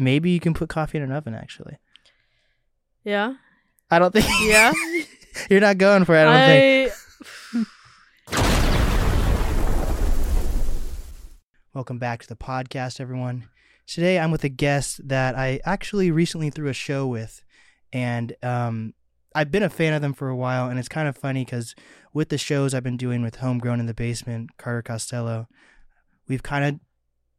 maybe you can put coffee in an oven. Actually, Yeah. I don't think. Yeah. you're not going for it. I don't think. Welcome back to the podcast, everyone. Today I'm with a guest that I actually recently threw a show with, and um, I've been a fan of them for a while. And it's kind of funny because with the shows I've been doing with Homegrown in the Basement, Carter Costello, we've kind of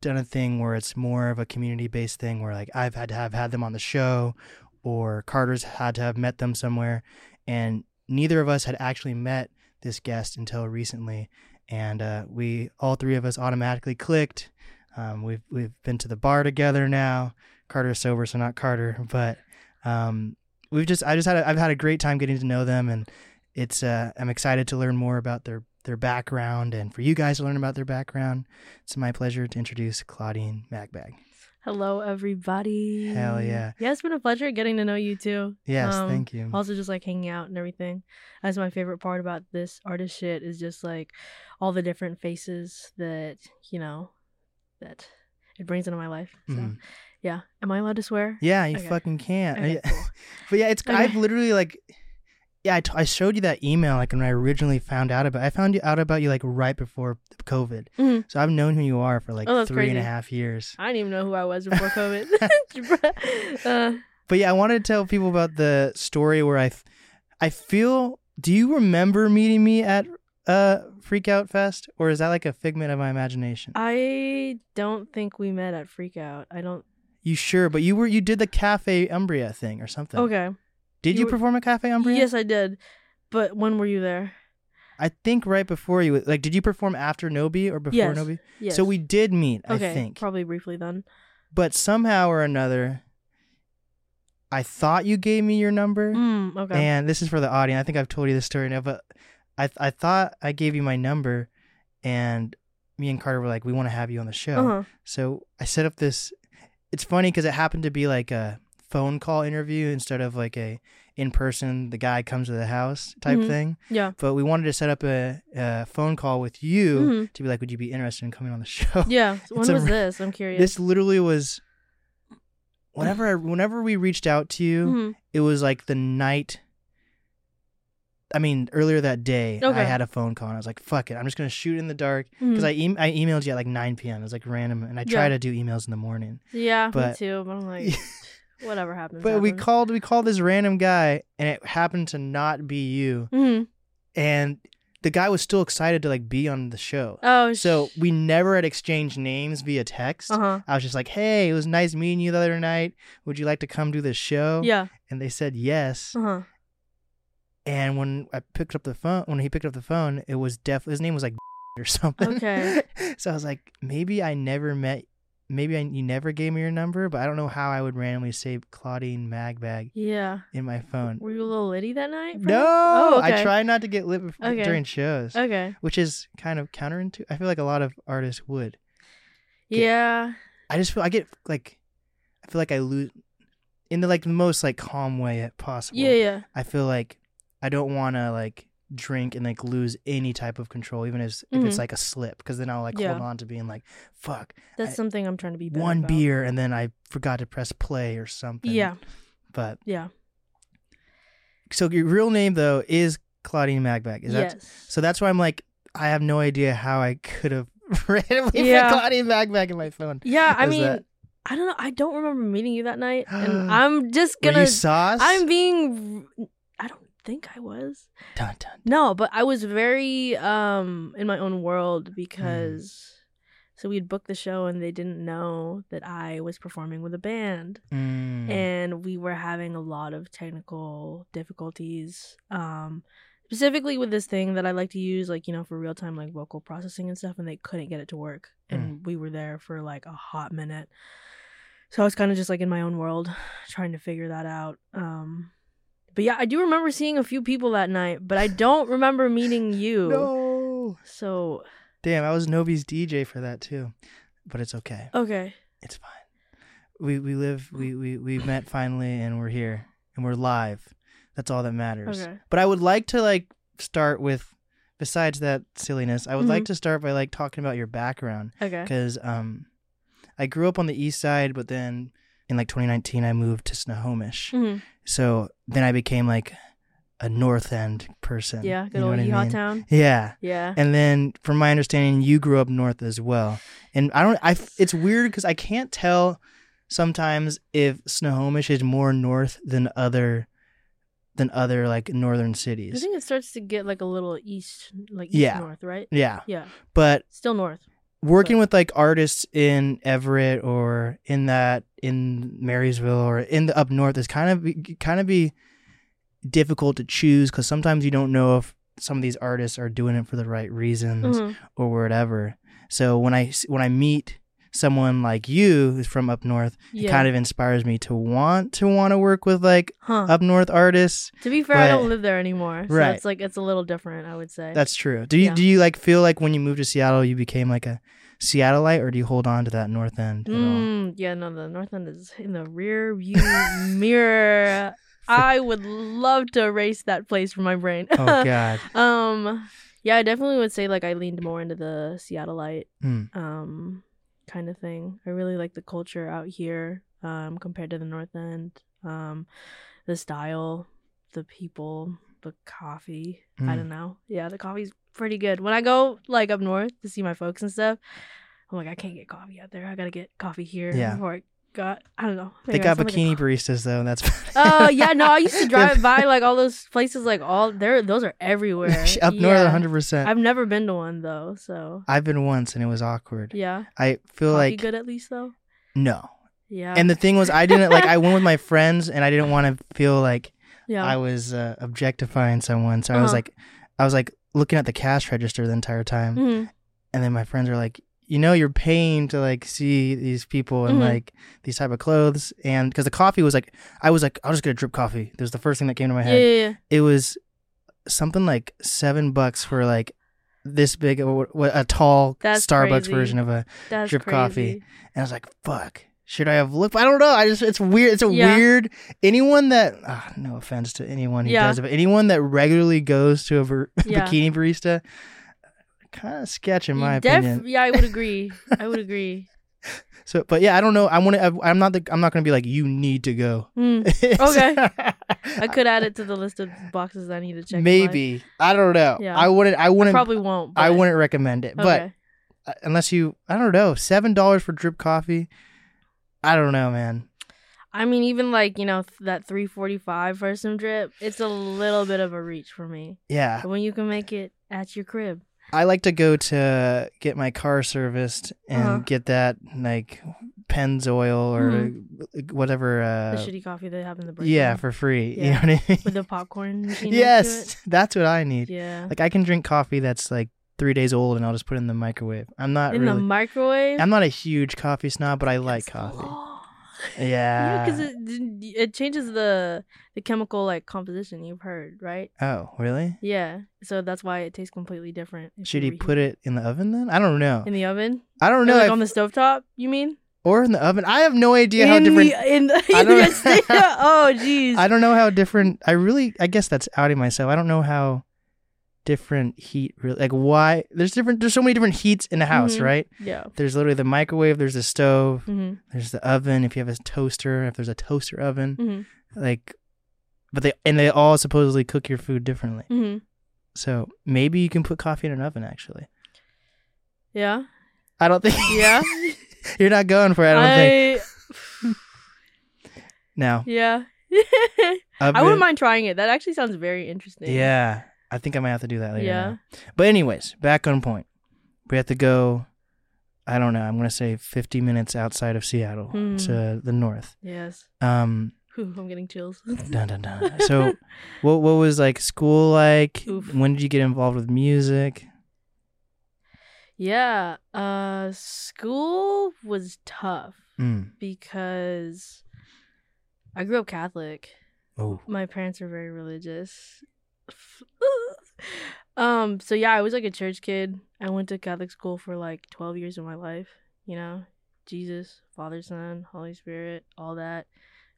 done a thing where it's more of a community based thing where like I've had to have had them on the show, or Carter's had to have met them somewhere, and neither of us had actually met this guest until recently and uh, we all three of us automatically clicked. Um, we've we've been to the bar together now. Carter's sober, so not Carter, but um, we've just I just had a, I've had a great time getting to know them, and it's uh, I'm excited to learn more about their their background, and for you guys to learn about their background. It's my pleasure to introduce Claudine Magbag. Hello, everybody. Hell yeah. Yeah, it's been a pleasure getting to know you too. Yes, Um, thank you. Also, just like hanging out and everything. That's my favorite part about this artist shit is just like all the different faces that you know that it brings into my life. So Mhm. yeah, am I allowed to swear? Yeah, you Okay. fucking can't. Okay, cool. But yeah, it's Okay. I've literally like yeah, I, t- I showed you that email like when I originally found out about I found you out about you like right before COVID. Mhm. So I've known who you are for like Oh, three and a half years. I didn't even know who I was before COVID. uh, But yeah, I wanted to tell people about the story where I f- I feel do you remember meeting me at uh Freak Out Fest or is that like a figment of my imagination? I don't think we met at Freakout. I don't. you sure, but you were you did the Cafe Umbria thing or something. Okay. Did you, You were- perform at Cafe Umbria? Yes, I did. But when were you there? I think right before you like did you perform after Nobi or before Yes. Nobi? Yes. So we did meet, Okay. I think. Probably briefly then. but somehow or another I thought you gave me your number. Mm, okay. And this is for the audience. I think I've told you this story now, but I I thought I gave you my number and me and Carter were like, we want to have you on the show. uh huh. So I set up this. It's funny because it happened to be like a phone call interview instead of like a in person. The guy comes to the house type Mhm. thing. Yeah. But we wanted to set up a, a phone call with you Mhm. to be like, would you be interested in coming on the show? Yeah. When It's a was this? I'm curious. This literally was. Whenever I, whenever we reached out to you, Mhm. it was like the night. I mean, earlier that day, I had a phone call and I was like, "Fuck it, I'm just gonna shoot in the dark." Because Mhm. I e- I emailed you at like 9 p.m. It was like random, and I Yeah. try to do emails in the morning. yeah, me too. But I'm like, whatever happens. But we called we called this random guy, and it happened to not be you. Mhm. And the guy was still excited to like be on the show. Oh. So we never had exchanged names via text. Uh huh. I was just like, "Hey, it was nice meeting you the other night. Would you like to come do this show?" Yeah. And they said yes. Uh huh. And when I picked up the phone, when he picked up the phone, it was def. His name was like or something. Okay. so I was like, maybe I never met. Maybe I, you never gave me your number, but I don't know how I would randomly save Claudine Magbag Yeah. in my phone. Were you a little litty that night? No. Oh, okay. I try not to get lit before, Okay. during shows, Okay. which is kind of counterintuitive. I feel like a lot of artists would. Get- Yeah. I just feel I get like, I feel like I lose in the like most like calm way possible. Yeah. Yeah. I feel like I don't want to like drink and like lose any type of control, even if, if it's Mhm. like a slip, because then I'll like Yeah. hold on to being like, fuck, That's I- something I'm trying to be better one about. beer and then I forgot to press play or something. Yeah. But Yeah. so your real name though is Claudine Magbag. Is that yes. so? That's why I'm like, I have no idea how I could have randomly Yeah. put Claudine Magbag in my phone. Yeah. I mean, that- I don't know. I don't remember meeting you that night, and I'm just gonna. you sauce? I'm being. Think I was. dun, dun. No, but I was very um in my own Hmm. world because so we'd booked the show and they didn't know that I was performing with a band Mm. and we were having a lot of technical difficulties um specifically with this thing that I like to use like you know for real time like vocal processing and stuff and they couldn't get it to work and we were there for like a hot minute. So I was kind of just like in my own world trying to figure that out. Um but yeah, I do remember seeing a few people that night, but I don't remember meeting you. no. So Damn, I was Novi's DJ for that too, but it's okay. okay. It's fine. We we live we we we met finally and we're here and we're live. That's all that matters. Okay. But I would like to like start with besides that silliness, I would like to start by like talking about your background Okay. cuz um I grew up on the east side but then in like 2019, I moved to Snohomish. hmm So then I became like a North End person. Yeah, good You know old what I mean? Town. Yeah. Yeah. And then, from my understanding, you grew up north as well. And I don't. I. It's weird because I can't tell sometimes if Snohomish is more north than other than other like northern cities. I think it starts to get like a little east, like east Yeah. north, right? Yeah, Yeah, but still north. working with like artists in Everett or in that in Marysville or in the up north is kind of be- kind of be difficult to choose because sometimes you don't know if some of these artists are doing it for the right reasons Mhm. or whatever. So when I when I meet someone like you who's from up north, Yeah. it kind of inspires me to want to want to work with like Huh. up north artists. to be fair, I don't live there anymore, so Right. it's like it's a little different. I would say. That's true. Do you Yeah. do you like feel like when you moved to Seattle you became like a Seattleite or do you hold on to that north end? Mm, yeah, no, the north end is in the rear view mirror. I would love to erase that place from my brain. Oh god. um, yeah, I definitely would say like I leaned more into the Seattleite Mm. um kind of thing. I really like the culture out here um compared to the north end. Um, the style, the people, the coffee. I Mm. don't know. Yeah, the coffee's pretty good. When I go like up north to see my folks and stuff, I'm like I can't get coffee out there. I gotta get coffee here Yeah. before I got. I don't know. They Maybe got like bikini baristas though. and That's Oh yeah, no, I used to drive by like all those places, like all there. Those are everywhere. up north, 100. percent I've never been to one though, so I've been once and it was awkward. yeah. I feel Coffee like good at least though. no. Yeah. And the thing was, I didn't like. I went with my friends, and I didn't want to feel like yeah. I was uh, objectifying someone. So I was Uh-huh. like, I was like looking at the cash register the entire time, Mhm. and then my friends were like, you know, you're paying to like see these people in Mhm. like these type of clothes, and because the coffee was like, I was like, I'll just get a drip coffee. There's the first thing that came to my head. yeah, yeah. It was something like seven bucks for like this big, a, a tall That's Starbucks crazy. version of a That's drip crazy. coffee. And I was like, fuck. Should I have looked? I don't know. I just, it's weird. It's a Yeah. weird. Anyone that, ah, no offense to anyone who Yeah. does it, but anyone that regularly goes to a ver- Yeah. bikini barista, kind of sketch in my def- opinion. Yeah, I would agree. I would agree. So, but yeah, I don't know. I want to. I'm not. The, I'm not going to be like you need to go. Hmm. Okay. I could add it to the list of boxes I need to check. Maybe I don't know. Yeah. I wouldn't. I wouldn't. Probably won't. I wouldn't recommend it. But Okay. uh, unless you, I don't know, seven dollars for drip coffee. I don't know, man. I mean, even like you know that three forty five for some drip, it's a little bit of a reach for me. Yeah, But when you can make it at your crib, I like to go to get my car serviced and Uh-huh. get that like Pennzoil or whatever. Uh, Mm-hmm. the shitty coffee they have in the break yeah, for free. You know what I mean? with the popcorn to yes, that's what I need. Yeah. Like I can drink coffee that's like three days old and I'll just put it in the microwave. I'm not in really. the microwave. I'm not a huge coffee snob, but I like coffee. yeah, Yeah. because it it changes the the chemical like composition. You've heard, right? oh, really? Yeah. So that's why it tastes completely different. Should he put it in the oven then? I don't know. in the oven? I don't Or, know. like if- on the stovetop? You mean? or in the oven. I have no idea how in different. The, in the, I don't- oh, jeez. I don't know how different. I really. I guess that's outing myself. I don't know how different heat really. Like why? There's different. There's so many different heats in a house, Mhm. right? Yeah. There's literally the microwave. There's the stove. hmm There's the oven. If you have a toaster, if there's a toaster oven, hmm like, but they and they all supposedly cook your food differently. hmm So maybe you can put coffee in an oven. Actually, Yeah. I don't think. Yeah. you're not going for it. I don't think. I, Now, yeah. I wouldn't mind trying it. That actually sounds very interesting. Yeah, I think I might have to do that later. Yeah. now. But anyways, back on point. We have to go. I don't know. I'm gonna say 50 minutes outside of Seattle Hmm. to the north. Yes. Um, I'm getting chills. dun dun dun. So, what what was like school like? Oof. When did you get involved with music? yeah. Uh, school was tough Mm. because I grew up Catholic. Oh, my parents were very religious. um, so yeah, I was like a church kid. I went to Catholic school for like 12 years of my life, you know. Jesus, Father, Son, Holy Spirit, all that.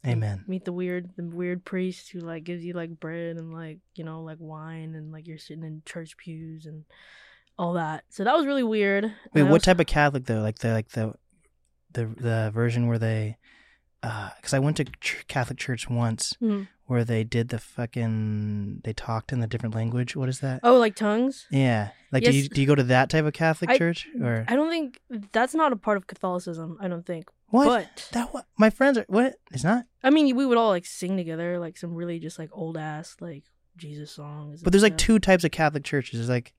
amen. Meet the weird the weird priest who like gives you like bread and like, you know, like wine and like you're sitting in church pews and all that. So that was really weird. Wait, And what was- type of Catholic though? Like the like the the the version where they because I went to ch- Catholic church once Mhm. where they did the fucking they talked in the different language. What is that? Oh, like tongues? Yeah, like do you do you go to that type of Catholic I- church or I don't think that's not a part of Catholicism. I don't think. what? But that what my friends are what? It's not. I mean, we would all like sing together, like some really just like old ass like Jesus songs. But there's like two types of Catholic churches. There's like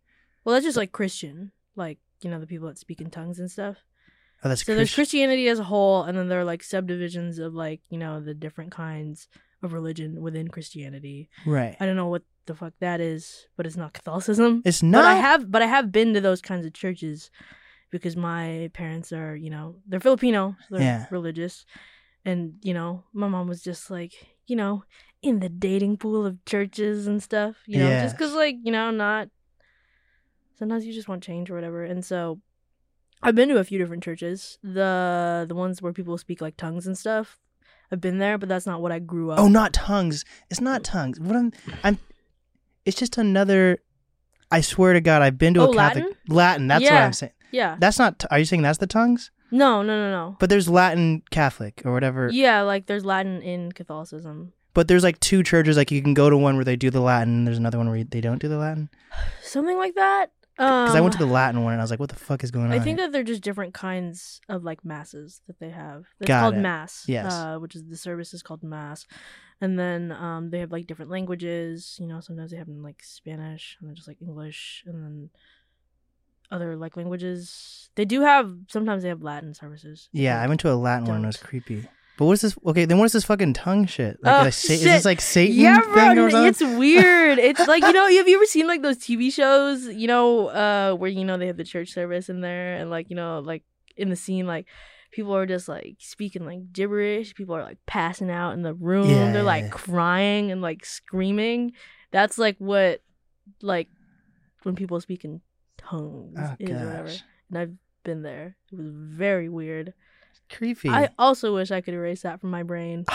Well, that's just like Christian, like you know the people that speak in tongues and stuff. Oh that's So there's Christianity as a whole, and then there are like subdivisions of like you know the different kinds of religion within Christianity. right. I don't know what the fuck that is, but it's not Catholicism. It's But not. I have, but I have been to those kinds of churches because my parents are, you know, they're Filipino, so they're Yeah. religious, and you know, my mom was just like, you know, in the dating pool of churches and stuff, you know, just because like you know, not sometimes you just want change or whatever, and so. I've been to a few different churches. The the ones where people speak like tongues and stuff. I've been there, but that's not what I grew up. oh, not tongues. It's not tongues. What I'm I'm. It's just another. I swear to God, I've been to Oh, a Catholic Latin? Latin. That's what I'm saying. yeah. That's not. t- Are you saying that's the tongues? No, no, no, no. But there's Latin Catholic or whatever. Yeah, like there's Latin in Catholicism. But there's like two churches. Like you can go to one where they do the Latin, and there's another one where they don't do the Latin. Something like that. Um, Because I went to the Latin one, and I was like, "What the fuck is going on?" I think here? that they're just different kinds of like masses that they have. It's Got called it. mass. Yes. Uh, which is the service is called mass, and then um they have like different languages. You know, sometimes they have in like Spanish and then just like English and then other like languages. They do have sometimes they have Latin services. Yeah, I went to a Latin one. and It was creepy. But what is this? Okay, then what is this fucking tongue shit? Like, Oh, like, sa- is this like Satan yeah, thing bro, it's weird. It's like you know, have you ever seen like those TV shows? You know, uh, where you know they have the church service in there, and like you know, like in the scene, like people are just like speaking like gibberish. People are like passing out in the room. Yeah, They're like yeah. crying and like screaming. That's like what, like, when people speak in tongues Oh, is or whatever. And I've been there. It was very weird. Creepy. I also wish I could erase that from my brain.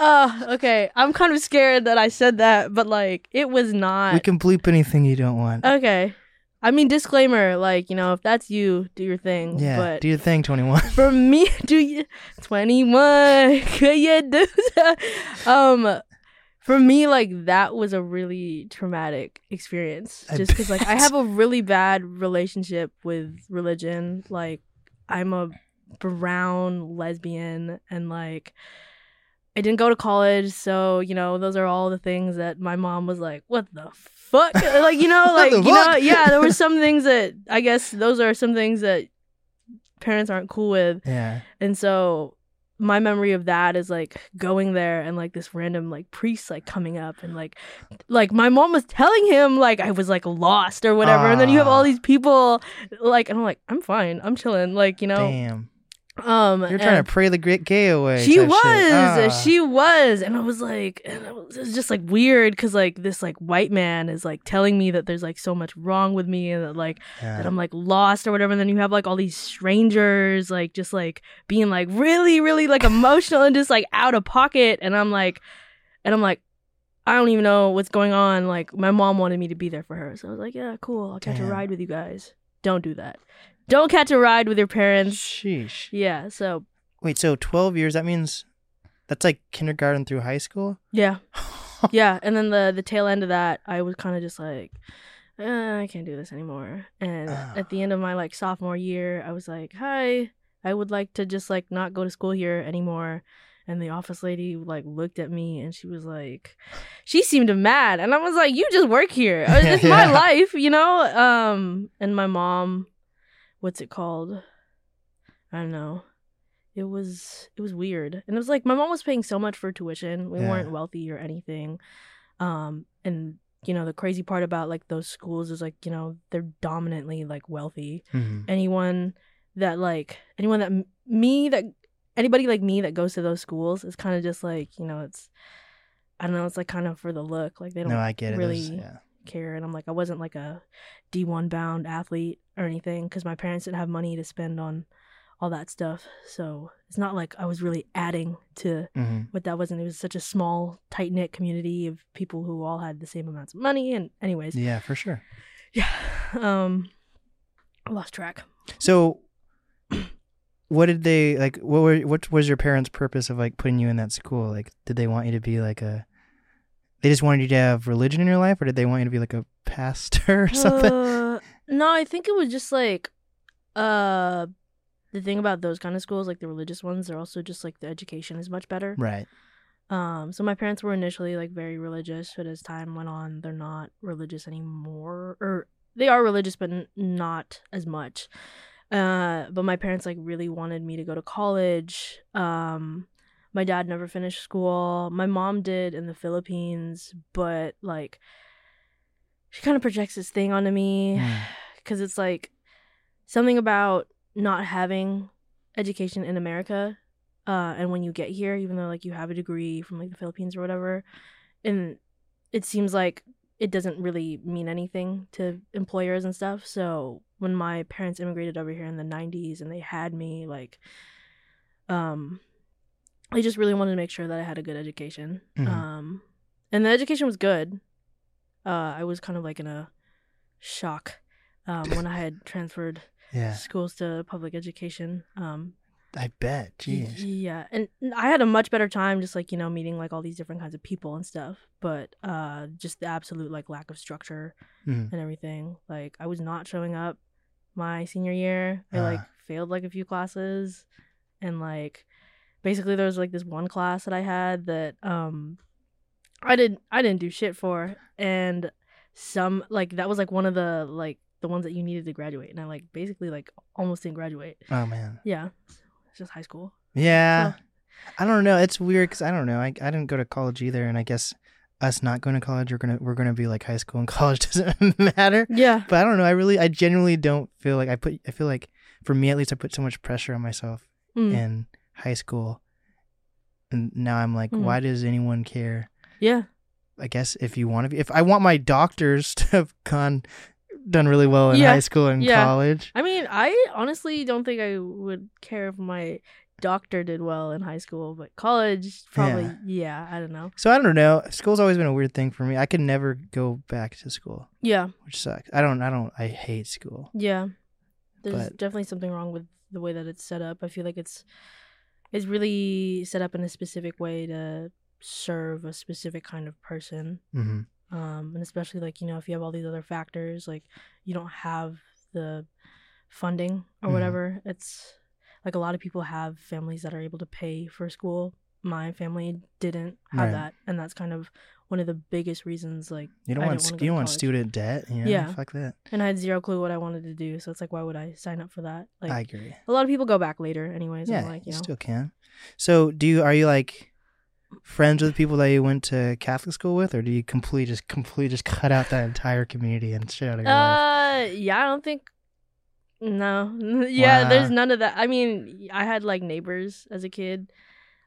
Uh, okay. I'm kind of scared that I said that, but like it was not. we can bleep anything you don't want. okay. I mean disclaimer, like, you know, if that's you, do your thing. yeah, But do your thing, twenty one. for me, do you 21? Could you do that? Um for me, like that was a really traumatic experience. Just because like I have a really bad relationship with religion. Like I'm a brown lesbian and like I didn't go to college, so you know those are all the things that my mom was like, "What the fuck?" like you know, like you know, yeah. There were some things that I guess those are some things that parents aren't cool with, Yeah. and so my memory of that is like going there and like this random like priest like coming up and like like my mom was telling him like I was like lost or whatever, and then you have all Ah. these people like, and I'm like, I'm fine, I'm chilling, like you know, Damn. Um, You're trying to pray the great gay away. she was. Ah. she was and i was like and it was, it was just like weird because like this like white man is like telling me that there's like so much wrong with me and that like Yeah. that i'm like lost or whatever and then you have like all these strangers like just like being like really really like emotional and just like out of pocket and i'm like and i'm like i don't even know what's going on like my mom wanted me to be there for her so i was like yeah cool i'll catch Damn. a ride with you guys don't do that don't catch a ride with your parents. Sheesh. yeah so. Wait, so twelve years? That means that's like kindergarten through high school. yeah. Yeah and then the the tail end of that i was kind of just like uh, i can't do this anymore. And at the end of my like sophomore year i was like hi i would like to just like not go to school here anymore. And the office lady like looked at me and she was like she seemed mad. And i was like you just work here. It's my life you know? Um and my mom what's it called i don't know it was it was weird and it was like my mom was paying so much for tuition we Yeah. weren't wealthy or anything um and you know the crazy part about like those schools is like you know they're dominantly like wealthy Mhm. anyone that like anyone that me that anybody like me that goes to those schools is kind of just like you know it's i don't know it's like kind of for the look like they don't No, I get it. Really yeah. Care and i'm like i wasn't like a d1 bound athlete or anything because my parents didn't have money to spend on all that stuff so it's not like i was really adding to Mhm. what that wasn't it was such a small tight knit community of people who all had the same amounts of money and anyways Yeah, for sure. yeah um i lost track So, what did they like? What were what was your parents' purpose of like putting you in that school? Like, did they want you to be like a? They just wanted you to have religion in your life, or did they want you to be like a pastor or something? Uh, no, I think it was just like uh the thing about those kind of schools, like the religious ones, they're also just like the education is much better. right. Um, so my parents were initially like very religious, but as time went on, they're not religious anymore, or they are religious, but n- not as much. Uh, but my parents like really wanted me to go to college. Um, my dad never finished school. My mom did in the Philippines, but like she kind of projects this thing onto me because it's like something about not having education in America uh, and when you get here, even though like you have a degree from like the Philippines or whatever, and it seems like it doesn't really mean anything to employers and stuff. So when my parents immigrated over here in the '90s and they had me, like, um, they just really wanted to make sure that I had a good education. Mhm. Um, and the education was good. Uh, I was kind of like in a shock um, when I had transferred Yeah, schools to public education. Um, I bet. Jeez. yeah, and I had a much better time just like you know meeting like all these different kinds of people and stuff. But uh, just the absolute like lack of structure Mhm. and everything. Like I was not showing up my senior year. I like Ah. failed like a few classes, and like basically there was like this one class that I had that um I didn't I didn't do shit for, and some like that was like one of the like the ones that you needed to graduate, and I like basically like almost didn't graduate. Oh man. Yeah, it's just high school. Yeah. I don't know. It's weird because I don't know. I I didn't go to college either, and I guess us not going to college, we're gonna we're gonna be like high school and college doesn't matter. Yeah, But I don't know. I really, I genuinely don't feel like I put. I feel like for me at least, I put so much pressure on myself Mm. in high school, and now I'm like, Mm. why does anyone care? yeah, I guess if you want to be, if I want my doctors to have gone done really well in Yeah. high school and Yeah. college, I mean, I honestly don't think I would care if my doctor did well in high school, but college probably. Yeah. Yeah, I don't know. so I don't know. School's always been a weird thing for me. I could never go back to school, Yeah, which sucks. I don't. I don't. I hate school. yeah. There's But- definitely something wrong with the way that it's set up. I feel like it's it's really set up in a specific way to serve a specific kind of person. hmm um and especially like you know if you have all these other factors like you don't have the funding or Mhm. whatever it's like a lot of people have families that are able to pay for school my family didn't have Right. that and that's kind of one of the biggest reasons like You don't I want. didn't wanna st- go You don't want student debt. You know? Yeah. Fuck that. and i had zero clue what i wanted to do so it's like why would i sign up for that like I agree. a lot of people go back later anyways yeah, like you you know still can. So, do you are you like friends with people that you went to Catholic school with, or do you completely just completely just cut out that entire community and shit out of your life? Uh, yeah, I don't think. No, yeah, there's none of that. I mean, I had like neighbors as a kid,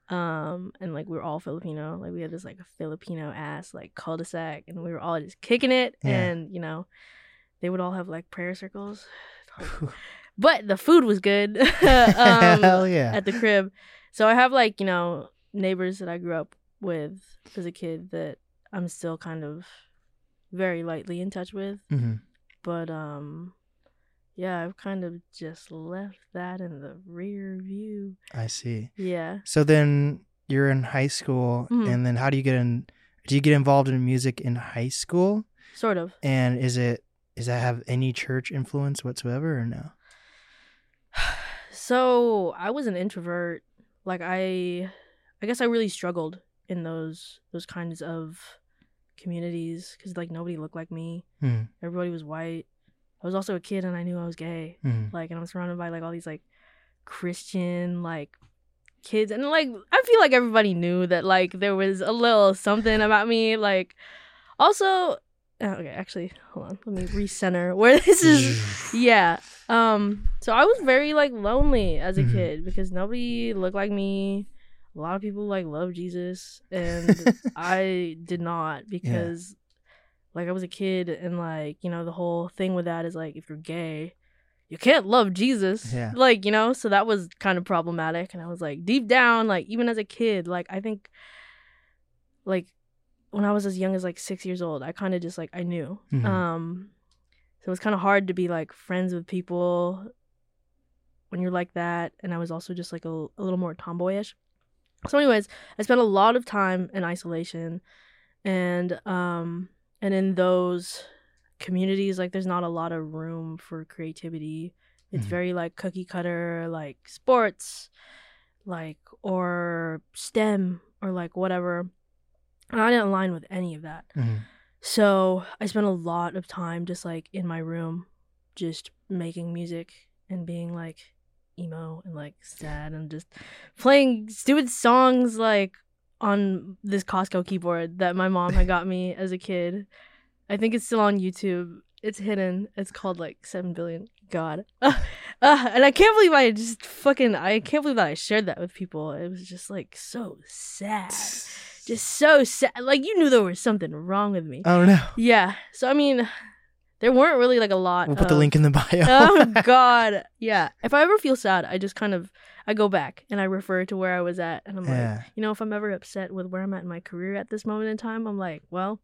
um, and like we were all Filipino. Like we had this like a Filipino ass like cul-de-sac, and we were all just kicking it. Yeah. And you know, they would all have like prayer circles, but the food was good. um, Hell yeah! at the crib. So I have like, you know, neighbors that I grew up with as a kid that I'm still kind of very lightly in touch with. hmm But um yeah, I've kind of just left that in the rear view. I see. Yeah. So then you're in high school, Mhm. and then how do you get in? Do you get involved in music in high school? Sort of. And is it does that have any church influence whatsoever, or no? So I was an introvert. Like I I guess I really struggled in those those kinds of communities because like nobody looked like me. Hmm. Everybody was white. I was also a kid and I knew I was gay. Hmm. like and i'm surrounded by like all these like christian like kids. And like i feel like everybody knew that like there was a little something about me. Like also oh, okay actually hold on. Let me recenter where this is. Yeah um so i was very like lonely as a Mhm. kid because nobody looked like me. A lot of people like love jesus. And i did not because like i was a kid and like you know the whole thing with that is like if you're gay you can't love jesus Yeah. like you know so that was kind of problematic and i was like deep down like even as a kid like i think like when i was as young as like six years old i kind of just like i knew Mhm. um so it was kind of hard to be like friends with people when you're like that, and I was also just like a, a little more tomboyish. So, anyways, I spent a lot of time in isolation, and um, and in those communities, like there's not a lot of room for creativity. It's Mhm. very like cookie cutter, like sports, like or STEM or like whatever. And I didn't align with any of that. Mhm. So I spent a lot of time just like in my room, just making music and being like emo and like sad and just playing stupid songs like on this Costco keyboard that my mom had got me as a kid. I think it's still on YouTube. It's hidden. It's called like Seven Billion. God, uh, and I can't believe I just fucking I can't believe that I shared that with people. It was just like so sad, just so sad. Like you knew there was something wrong with me. Oh no. Yeah. So I mean, there weren't really like a lot. We'll put the link in the bio. oh God. Yeah. If I ever feel sad, I just kind of I go back and I refer to where I was at, and I'm like, you know, if I'm ever upset with where I'm at in my career at this moment in time, I'm like, well,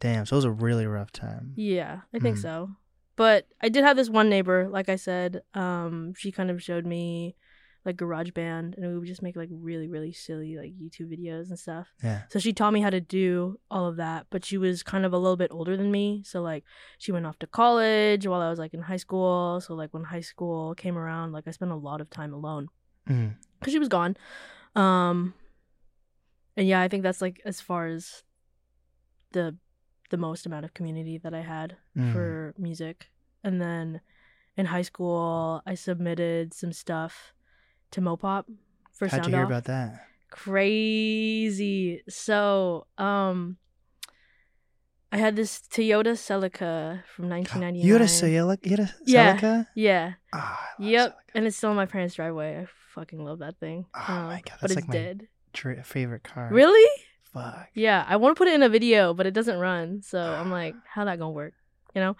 Damn. So it was a really rough time. yeah, I think Mhm. so. But I did have this one neighbor, like I said, um, she kind of showed me like GarageBand and we would just make like really, really silly like YouTube videos and stuff. Yeah. So she taught me how to do all of that, but she was kind of a little bit older than me. So like she went off to college while I was like in high school. So like when high school came around, like I spent a lot of time alone Mm. because she was gone. Um, and yeah, I think that's like as far as the the most amount of community that I had Mm. for music. And then in high school, I submitted some stuff to Mopop for How'd Sound you hear Off about that? crazy. So, um, I had this Toyota Celica from 1999. You had a Celica? You had a Yeah. Celica? Yeah. Ah, Yep. Celica. And it's still in my parents' driveway. I fucking love that thing. Oh my Um, God, But it's like my- dead. Tra- favorite car. Really? Fuck. Yeah. I want to put it in a video, but it doesn't run. So I'm like, how that gonna work? You know?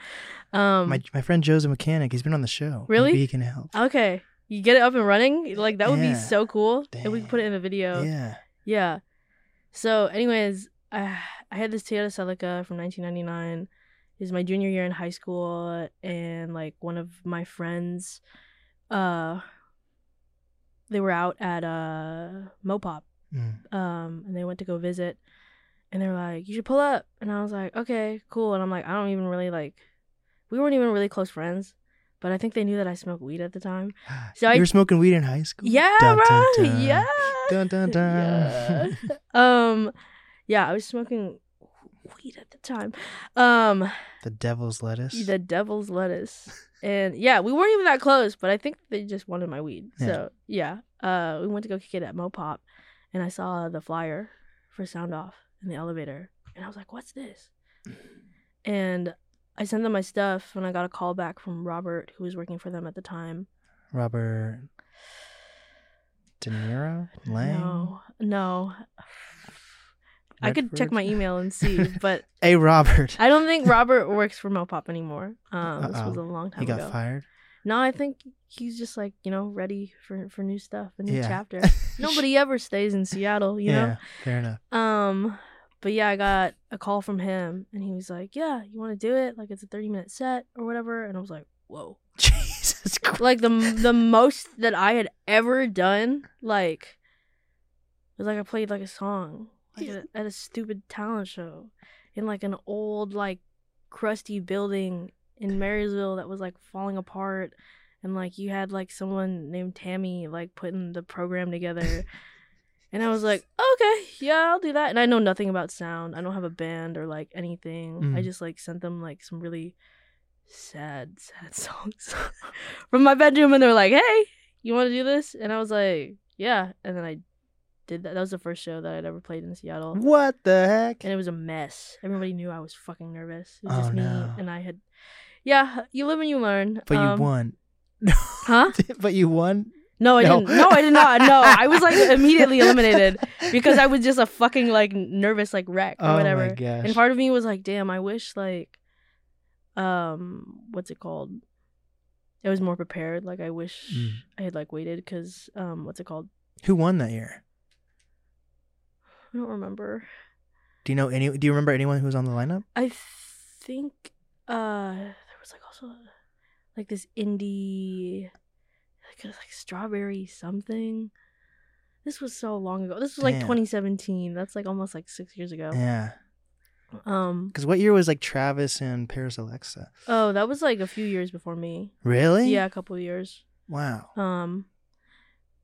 Um. My my friend Joe's a mechanic. He's been on the show. Really? Maybe he can help. okay. You get it up and running? Like that would Yeah. be so cool. If we could put it in a video. Yeah. Yeah. So, anyways, I I had this Toyota Celica from 1999. It was my junior year in high school, and like one of my friends, uh, they were out at uh Mopop, Mm. um, and they went to go visit, and they were like, "You should pull up," and I was like, "Okay, cool," and I'm like, I don't even really like, we weren't even really close friends, but I think they knew that I smoked weed at the time. So you I- were smoking weed in high school? Yeah, Dun, bro. dun, dun. Yeah. Dun, dun, dun. Yeah. um, yeah, I was smoking weed at the time. Um, the devil's lettuce. the devil's lettuce, and yeah, we weren't even that close, but I think they just wanted my weed. Yeah. So yeah, uh, we went to go kick it at Mopop, and I saw the flyer for Sound Off in the elevator, and I was like, "What's this?" And I sent them my stuff, and I got a call back from Robert, who was working for them at the time. Robert De Niro? Lang? No, no. I could check my email and see, but Hey, Robert. I don't think Robert works for Mopop anymore. Um, this was a long time ago. He got ago. fired? No, I think he's just like you know ready for for new stuff, a new Yeah. chapter. Nobody ever stays in Seattle, you yeah, fair enough. Um, but yeah, I got a call from him, and he was like, "Yeah, you want to do it? Like it's a thirty minute set or whatever." And I was like, "Whoa!" Jesus Christ. Like the the most that I had ever done, like it was like I played like a song like at, a, at a stupid talent show in like an old like crusty building in Marysville that was like falling apart and like you had like someone named Tammy like putting the program together and I was like okay yeah I'll do that and I know nothing about sound I don't have a band or like anything I Mm. just like sent them like some really sad sad songs from my bedroom and they're like hey you want to do this and I was like yeah and then I did that that was the first show that I'd ever played in Seattle What the heck? and it was a mess. Everybody knew I was fucking nervous. It was Oh, just me, no. and I had, yeah, you live and you learn. But Um, you won. huh? but you won? No, I No. didn't. No, I did not. No, I was like immediately eliminated because I was just a fucking like nervous like wreck or Oh whatever. And part of me was like, damn, I wish like, um, what's it called? I was more prepared. Like I wish Mm. I had like waited because um, what's it called? Who won that year? I don't remember. Do you know any? Do you remember anyone who was on the lineup? I think uh there was like also like this indie like, like strawberry something. This was so long ago. This was like Damn. 2017. That's like almost like six years ago. Yeah. Um. Because what year was like Travis and Paris Alexa? Oh, that was like a few years before me. Really? Yeah, a couple of years. Wow. Um,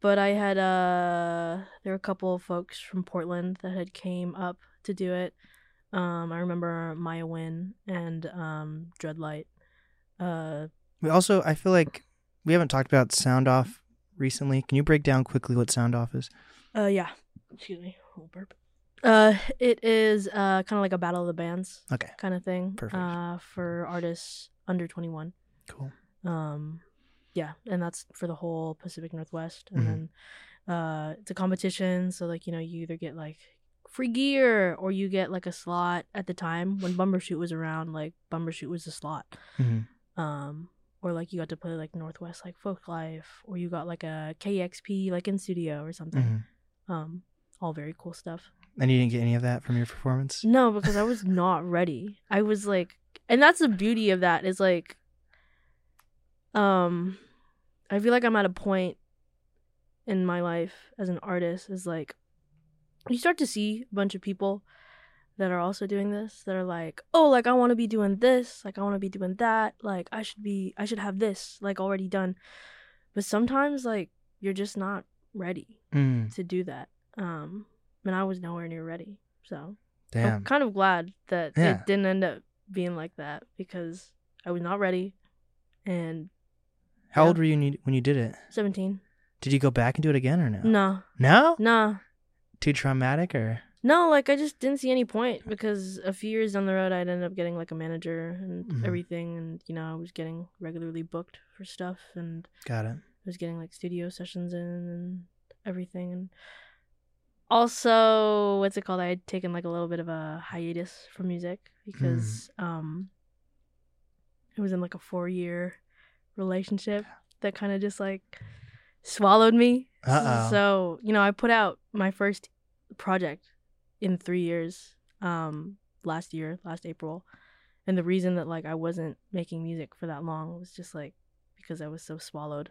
but I had uh, there were a couple of folks from Portland that had came up to do it. Um, I remember Maya Win and um Dreadlight. Uh, We also, I feel like we haven't talked about Sound Off recently. Can you break down quickly what Sound Off is? uh, yeah. Excuse me. Oh, burp. Uh, it is uh kind of like a battle of the bands Okay. kind of thing. Perfect. Uh, for artists under twenty one. Cool. um yeah and that's for the whole pacific northwest and Mhm. then uh it's a competition so like you know you either get like free gear or you get like a slot at the time when bumbershoot was around like bumbershoot was the slot hmm um or like you got to play like northwest like Folklife or you got like a KEXP like in studio or something hmm um all very cool stuff And you didn't get any of that from your performance? no, because I was not ready. I was like, and that's the beauty of that is like, um, I feel like I'm at a point in my life as an artist is like, you start to see a bunch of people that are also doing this that are like, oh, like I want to be doing this, like I want to be doing that, like I should be, I should have this like already done, but sometimes like you're just not ready Mm, to do that. Um, and I was nowhere near ready, so. I'm damn. kind of glad that Yeah. it didn't end up being like that because I was not ready. And How yeah. old were you- when you did it? 17. Did you go back and do it again or no? No, No? no, Too traumatic or? No. Like I just didn't see any point because a few years down the road, I'd end up getting like a manager and Mhm. everything, and you know, I was getting regularly booked for stuff, and Got it. I was getting like studio sessions in and everything, and also what's it called? I had taken like a little bit of a hiatus from music because um it was in like a four year relationship that kind of just like swallowed me. Uh-oh. So you know, I put out my first project in three years um last year, last April, and the reason that like I wasn't making music for that long was just like because I was so swallowed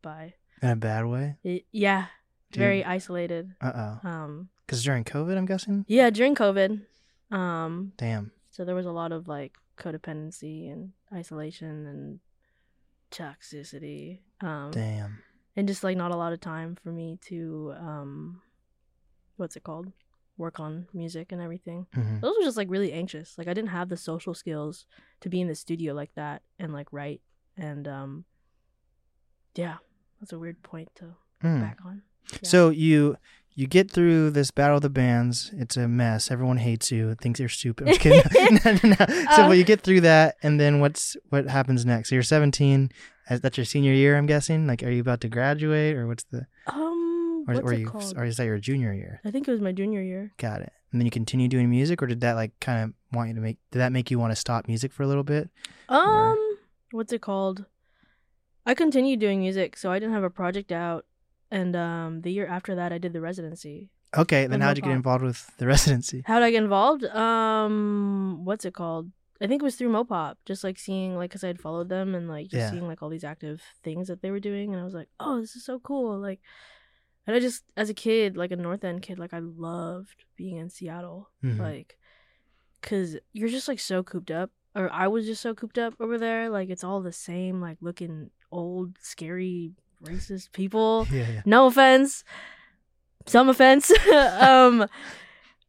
by In a bad way? it, yeah, Dude. very isolated. Uh oh. Um, Because during COVID, I'm guessing? yeah, during COVID, um, Damn. so there was a lot of like codependency and isolation and toxicity. Um, Damn. and just like not a lot of time for me to um, what's it called? Work on music and everything. hmm Those were just like really anxious. Like I didn't have the social skills to be in the studio like that and like write. And um, yeah, that's a weird point to Mm. back on. Yeah. So you you get through this battle of the bands. It's a mess. Everyone hates you. Thinks you're stupid. I'm kidding. no, no, no. So Uh. well, you get through that, and then what's what happens next? So you're 17. As that's your senior year, I'm guessing. Like, are you about to graduate, or what's the? um, Or, what's or it you? called? Or is that your junior year? I think it was my junior year. Got it. And then you continue doing music, or did that like kind of want you to make? Did that make you want to stop music for a little bit? Um, what's it called? I continued doing music, so I didn't have a project out, and um, the year after that, I did the residency. Okay. Then how'd you get involved with the residency? How did I get involved? Um, what's it called? I think it was through Mopop, just like seeing like because I had followed them and like just Yeah. seeing like all these active things that they were doing, and I was like, oh, this is so cool. Like, and I just as a kid, like a North End kid, like I loved being in Seattle, Mhm. like, cause you're just like so cooped up, or I was just so cooped up over there. Like it's all the same, like looking old, scary, racist people Yeah. Yeah. no offense some offense um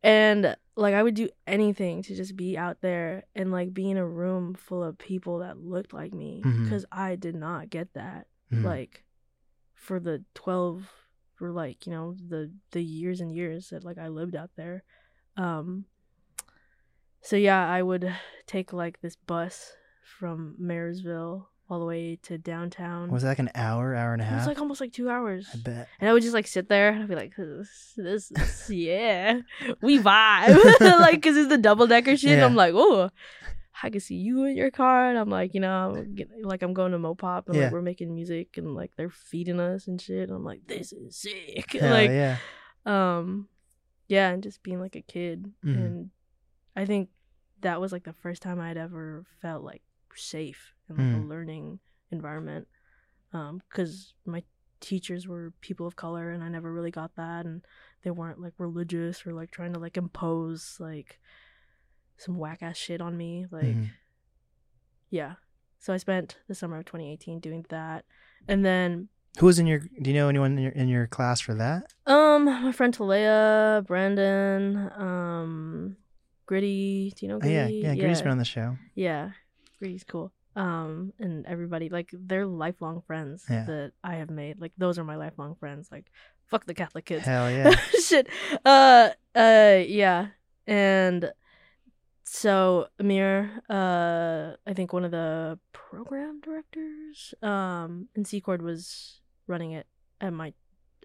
and like i would do anything to just be out there and like be in a room full of people that looked like me because i did not get that Mhm. like for the 12 for like you know the the years and years that like i lived out there um so yeah i would take like this bus from marysville all the way to downtown Was that like an hour, hour and a half? it was like almost like two hours I bet. and I would just like sit there and I'd be like, this, this is, yeah, we vibe. like, cause it's the double decker shit. Yeah. I'm like, oh, I can see you in your car. And I'm like, you know, I'm get- like I'm going to Mopop and Yeah. like we're making music and like they're feeding us and shit. And I'm like, this is sick. Hell like, yeah. um, yeah, and just being like a kid. Mhm. And I think that was like the first time I'd ever felt like safe in like Mm. a learning environment. because my teachers were people of color and I never really got that and they weren't like religious or like trying to like impose like some whack ass shit on me like Mhm. yeah so I spent the summer of 2018 doing that and then Who was in your? Do you know anyone in your in your class for that? um my friend Talea Brandon um Gritty do you know Oh, Gritty yeah, yeah. Gritty's been on the show. Yeah, Gritty's cool. Um, and everybody like they're lifelong friends Yeah. that I have made. Like those are my lifelong friends. Like fuck the Catholic kids. Hell yeah. Shit. Uh, uh, yeah. And so Amir, uh, I think one of the program directors, um, in Secord was running it at my,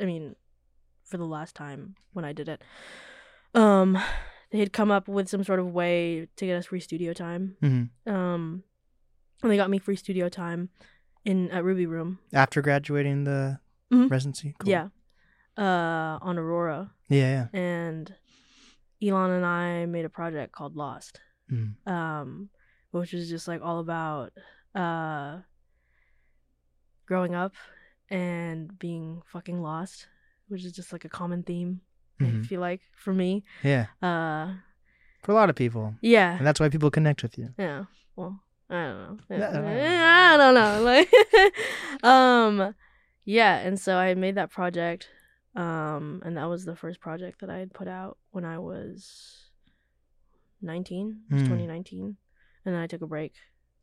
I mean, for the last time when I did it. Um, they had come up with some sort of way to get us free studio time. hmm Um, and they got me free studio time in at Ruby Room. After graduating the Mhm. residency. Cool. Yeah. Uh, on Aurora, Yeah, yeah. and Elon and I made a project called Lost. Mm. Um, which was just like all about uh growing up and being fucking lost, which is just like a common theme. I Mhm. feel like for me. Yeah. Uh, For a lot of people, yeah. and that's why people connect with you. Yeah. Well, I don't know. I don't know. I don't know. Like, um, yeah. And so I made that project, um, and that was the first project that I had put out when I was nineteen. It was Mm. 2019, and then I took a break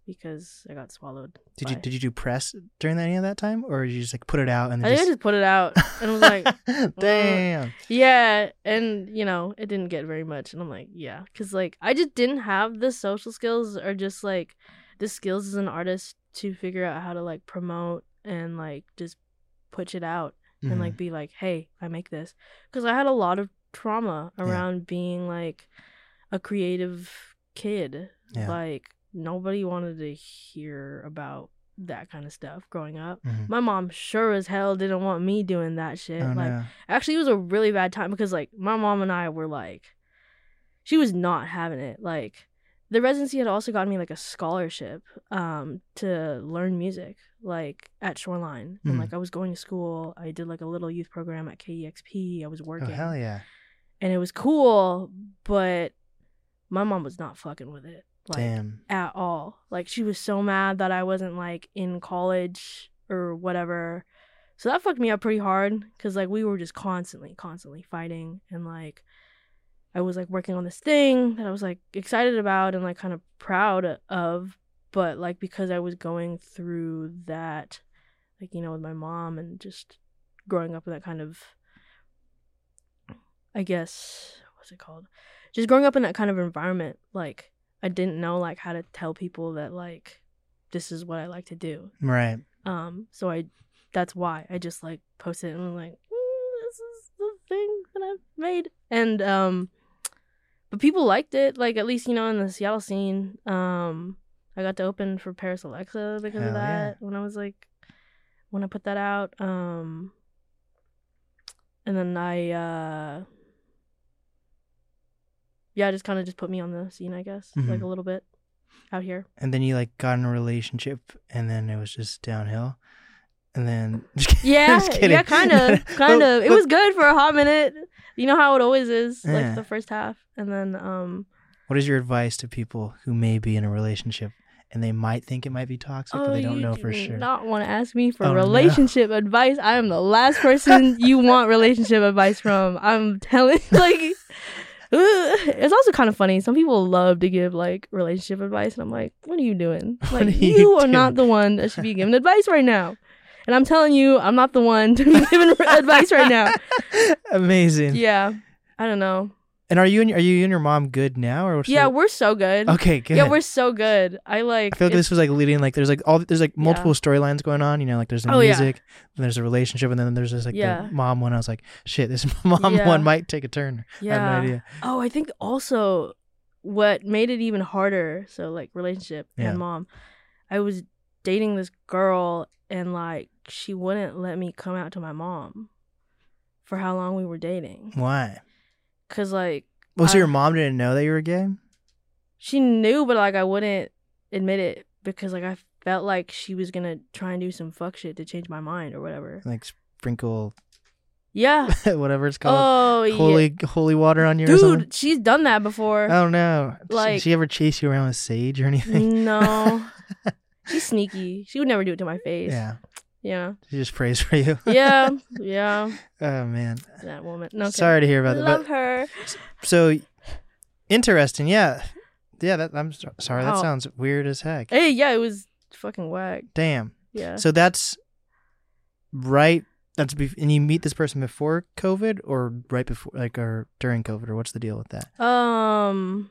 because I got swallowed. Did you did you do press during any of that time, or did you just like put it out and I think I just put it out and was like, damn. yeah, and you know, it didn't get very much, and I'm like, yeah, because like I just didn't have the social skills or just like the skills as an artist to figure out how to like promote and like just put it out and Mhm. like be like, hey, I make this, because I had a lot of trauma Yeah. around being like a creative kid, Yeah. like nobody wanted to hear about that kind of stuff growing up. Mhm. My mom sure as hell didn't want me doing that shit. Oh, like no. actually it was a really bad time because like my mom and I were like she was not having it. Like the residency had also gotten me like a scholarship um to learn music like at Shoreline. And Mhm. like I was going to school. I did like a little youth program at KEXP. I was working Oh hell yeah. And it was cool, but my mom was not fucking with it. Like Damn. at all. Like she was so mad that I wasn't like in college or whatever. So that fucked me up pretty hard cuz like we were just constantly constantly fighting and like I was like working on this thing that I was like excited about and like kind of proud of, but like because I was going through that like you know with my mom and just growing up in that kind of I guess what's it called? Just growing up in that kind of environment like I didn't know like how to tell people that like this is what I like to do. Right. Um, so I that's why I just like posted it and I'm like, mm, this is the thing that I've made. And um but people liked it, like at least, you know, in the Seattle scene. Um I got to open for Parisalexa because Hell of yeah. that when I was like when I put that out. Um and then I uh yeah, just kind of just put me on the scene, I guess, like Mhm. a little bit out here. And then you like got in a relationship, and then it was just downhill. And then just kidding. Yeah, yeah, kind of, kind But- of. It but- was good for a hot minute. You know how it always is, Yeah. like the first half, and then um. What is your advice to people who may be in a relationship and they might think it might be toxic, but Oh, they don't you know do for sure? Not want to ask me for Oh, no. relationship advice. I am the last person you want relationship advice from. I'm telling, like, it's also kind of funny. Some people love to give like relationship advice, and I'm like, what are you doing? Like, are you, you are not the one that should be giving advice right now. And I'm telling you, I'm not the one to be giving advice right now. Amazing. Yeah, I don't know. And are you and are you and your mom good now, or Yeah, we're so good. okay, good. Yeah, we're so good. I like. I feel like this was like leading like there's like all there's like multiple storylines going on. You know, like there's the Oh, yeah. music, and there's a relationship, and then there's just like Yeah. the mom one. I was like, shit, this mom Yeah. one might take a turn. I yeah. have no idea. Oh, I think also what made it even harder. So like relationship Yeah. and mom. I was dating this girl and like she wouldn't let me come out to my mom for how long we were dating. Why? Cause like Well, so I- your mom didn't know that you were gay. she knew, but like I wouldn't admit it because like I felt like she was gonna try and do some fuck shit to change my mind or whatever. Like sprinkle Yeah. whatever it's called. oh yeah. holy holy water on you. Dude, she's done that before. Oh no. Like- Did she ever chase you around with sage or anything? no. She's sneaky. She would never do it to my face. yeah. Yeah. She just prays for you. Yeah. Yeah. oh man. That woman. No. Sorry to hear about that. Love her. so interesting. Yeah. Yeah, that I'm so- sorry. That Wow. sounds weird as heck. Hey, yeah, it was fucking whack. Damn. Yeah. So that's right. That's bef- and you meet this person before COVID or right before, like, or during COVID, or what's the deal with that? um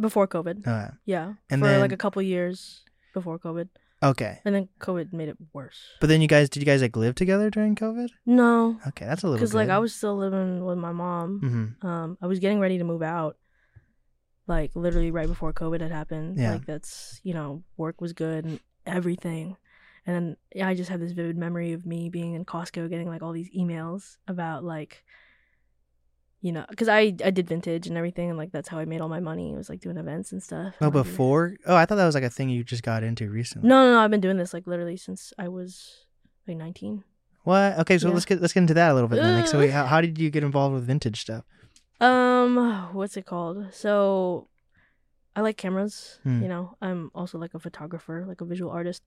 before COVID. Uh, Yeah. And for then- like a couple years before COVID. okay, And then COVID made it worse. but then you guys did you guys like live together during COVID? No. Okay, that's a little. Cuz like. I was still living with my mom. Mhm. Um I was getting ready to move out. Like literally right before COVID had happened. Yeah. Like that's, you know, work was good and everything. And then I just have this vivid memory of me being in Costco getting like all these emails about like you know, because I I did vintage and everything, and like that's how I made all my money. It was like doing events and stuff. Oh, before? Oh, I thought that was like a thing you just got into recently. No, no, no. I've been doing this like literally since I was like 19. What? Okay, so Yeah. let's get let's get into that a little bit then. Like, so wait, how, how did you get involved with vintage stuff? Um, what's it called? So, I like cameras. Hmm. You know, I'm also like a photographer, like a visual artist.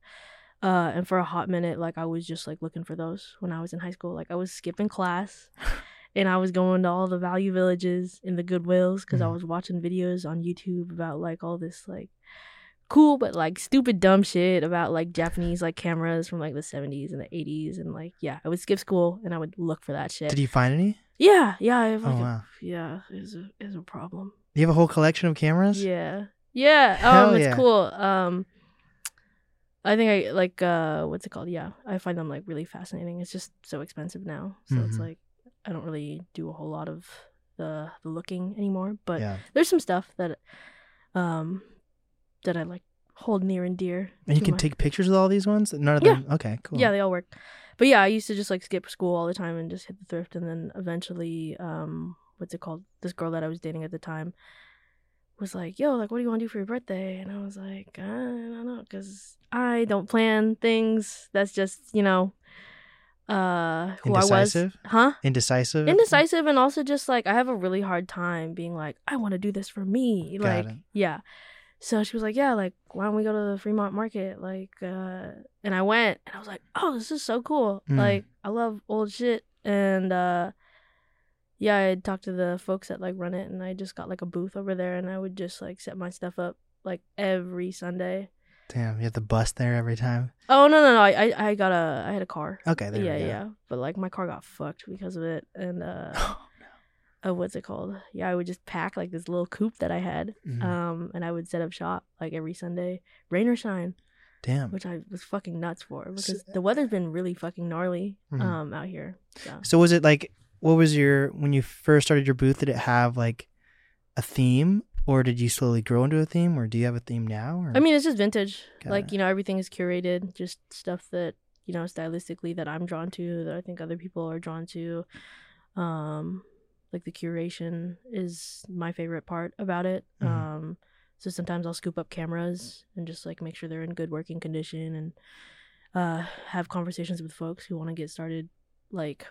Uh, and for a hot minute, like I was just like looking for those when I was in high school. Like I was skipping class, and I was going to all the value villages in the Goodwills because I Mhm. was watching videos on YouTube about like all this like cool but like stupid dumb shit about like Japanese like cameras from like the 70s and the 80s and like yeah, I would skip school and I would look for that shit. Did you find any? Yeah, yeah, I have Oh like a, yeah, is a is a problem. you have a whole collection of cameras. Yeah, yeah. Hell Um, it's yeah. cool. Um, I think I like uh, what's it called? Yeah, I find them like really fascinating. It's just so expensive now, so it's Mhm. like I don't really do a whole lot of the the looking anymore. But yeah, there's some stuff that um that I like hold near and dear. and you can my- take pictures of all these ones. None of Yeah. them. Okay, cool. Yeah, they all work. But yeah, I used to just like skip school all the time and just hit the thrift, and then eventually, um, what's it called? This girl that I was dating at the time was like, "Yo, like, what do you want to do for your birthday?" And I was like, "I don't know, because I don't plan things. That's just you know, uh, who I was, Indecisive? huh? Indecisive. Indecisive, and also just like I have a really hard time being like, I want to do this for me, Got like, it. yeah. So she was like, "Yeah, like why don't we go to the Fremont Market?" Like, uh, and I went, and I was like, "Oh, this is so cool! Mm. Like, I love old shit." And uh, yeah, I talked to the folks that like run it, and I just got like a booth over there, and I would just like set my stuff up like every Sunday. Damn, you have to bus there every time. Oh no, no, no! I I, I got a I had a car. Okay, there yeah, we go. yeah, yeah. but like my car got fucked because of it, and uh, Oh, uh, what's it called? Yeah, I would just pack like this little coupe that I had, Mhm. um, and I would set up shop like every Sunday, rain or shine, Damn. which I was fucking nuts for because S- the weather's been really fucking gnarly Mhm. um out here. So. So was it like what was your when you first started your booth? Did it have like a theme, or did you slowly grow into a theme, or do you have a theme now? Or? I mean, it's just vintage. Got like it. you know, everything is curated, just stuff that you know stylistically that I'm drawn to, that I think other people are drawn to. Um, like the curation is my favorite part about it. Mhm. Um, so sometimes I'll scoop up cameras and just like make sure they're in good working condition and uh have conversations with folks who want to get started, like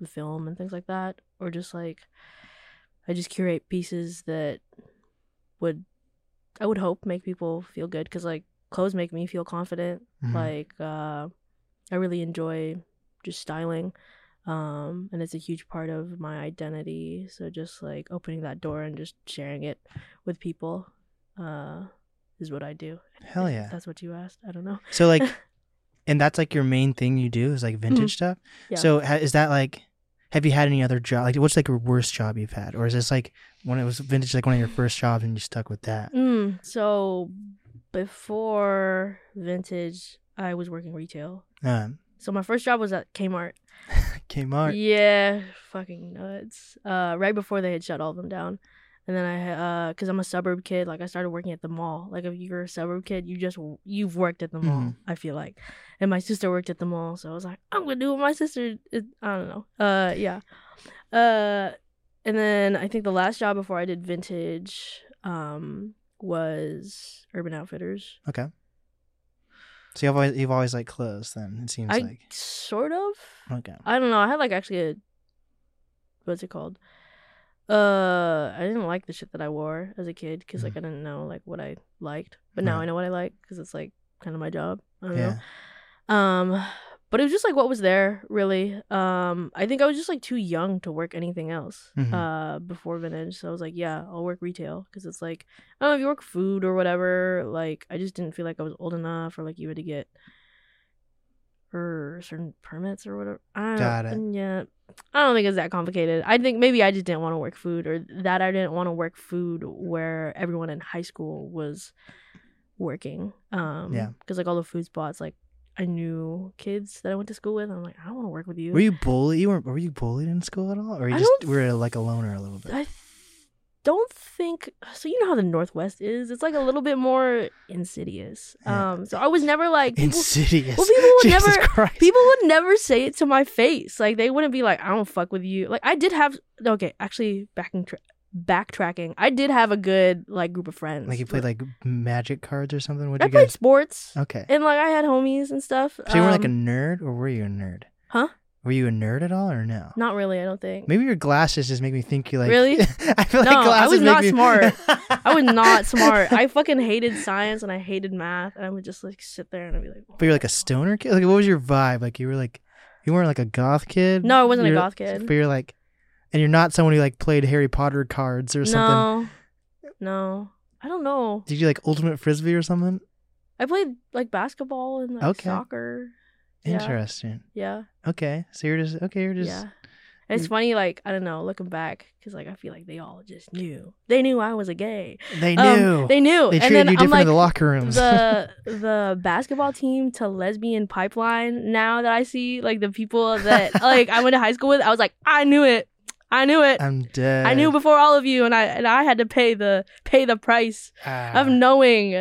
with film and things like that, or just like I just curate pieces that would I would hope make people feel good because like clothes make me feel confident. Mhm. Like uh, I really enjoy just styling, um, and it's a huge part of my identity. So just like opening that door and just sharing it with people uh, is what I do. Hell yeah. that's what you asked. I don't know. So like, and that's like your main thing you do is like vintage stuff. Mm-hmm. Yeah. So ha- is that like, have you had any other job? Like, what's like your worst job you've had, or is this like when it was vintage, like one of your first jobs, and you stuck with that? Mm, so before vintage, I was working retail. Um, So my first job was at Kmart. Kmart. Yeah, fucking nuts. Uh, right before they had shut all of them down, and then I, uh, cause I'm a suburb kid. Like I started working at the mall. Like if you're a suburb kid, you just you've worked at the mall. Mhm. I feel like, and my sister worked at the mall, so I was like, I'm gonna do what my sister. Is. I don't know. Uh, yeah. Uh, and then I think the last job before I did vintage, um, was Urban Outfitters. Okay. So you've always you've always liked clothes. Then it seems I like sort of. okay. I don't know. I had like actually a what's it called? Uh, I didn't like the shit that I wore as a kid because like I didn't know like what I liked, but now Mm. Right. I know what I like because it's like kind of my job. I don't Yeah. know. Um, but it was just like what was there really. Um, I think I was just like too young to work anything else. Mhm. Uh, before vintage, so I was like, yeah, I'll work retail because it's like I don't know if you work food or whatever. Like I just didn't feel like I was old enough or like you had to get or certain permits or whatever. I don't, Got it. Yeah, I don't think it's that complicated. I think maybe I just didn't want to work food, or that I didn't want to work food where everyone in high school was working. Um, Yeah. because like all the food spots, like I knew kids that I went to school with. I'm like, I don't want to work with you. Were you bullied? You weren't? Were you bullied in school at all, or you I just were like a loner a little bit? I don't think so. You know how the Northwest is. It's like a little bit more insidious. Yeah. Um, so I was never like people, Insidious. well, people would Jesus never- Christ. people would never say it to my face. Like they wouldn't be like, "I don't fuck with you." Like I did have okay, actually backing tra- backtracking. I did have a good like group of friends. like you played like magic cards or something. What I you played guys? sports Okay. and like I had homies and stuff. So you were like a Um, nerd, or were you a nerd? Huh? Were you a nerd at all, or no? not really. I don't think. Maybe your glasses just make me think you like. Really? I feel like No, I glasses was make not me- smart. I was not smart. I fucking hated science and I hated math, and I would just like sit there and I'd be like, But you're like a stoner kid. Like, what was your vibe? Like, you were like, you weren't like a goth kid. No, I wasn't a You're- goth kid. But you're like, and you're not someone who like played Harry Potter cards or something. No, no, I don't know. Did you like ultimate frisbee or something? I played like basketball and like Okay. soccer. Interesting. Yeah, Okay, so you're just okay. You're just yeah. And it's funny, like I don't know, looking back, because like I feel like they all just knew. They knew I was a gay. they Um, knew. they knew. They and treated then you I'm different like in the locker rooms. the the basketball team to lesbian pipeline. Now that I see like the people that like I went to high school with, I was like, I knew it. I knew it. I'm dead. I knew before all of you, and I and I had to pay the pay the price Ah, of knowing.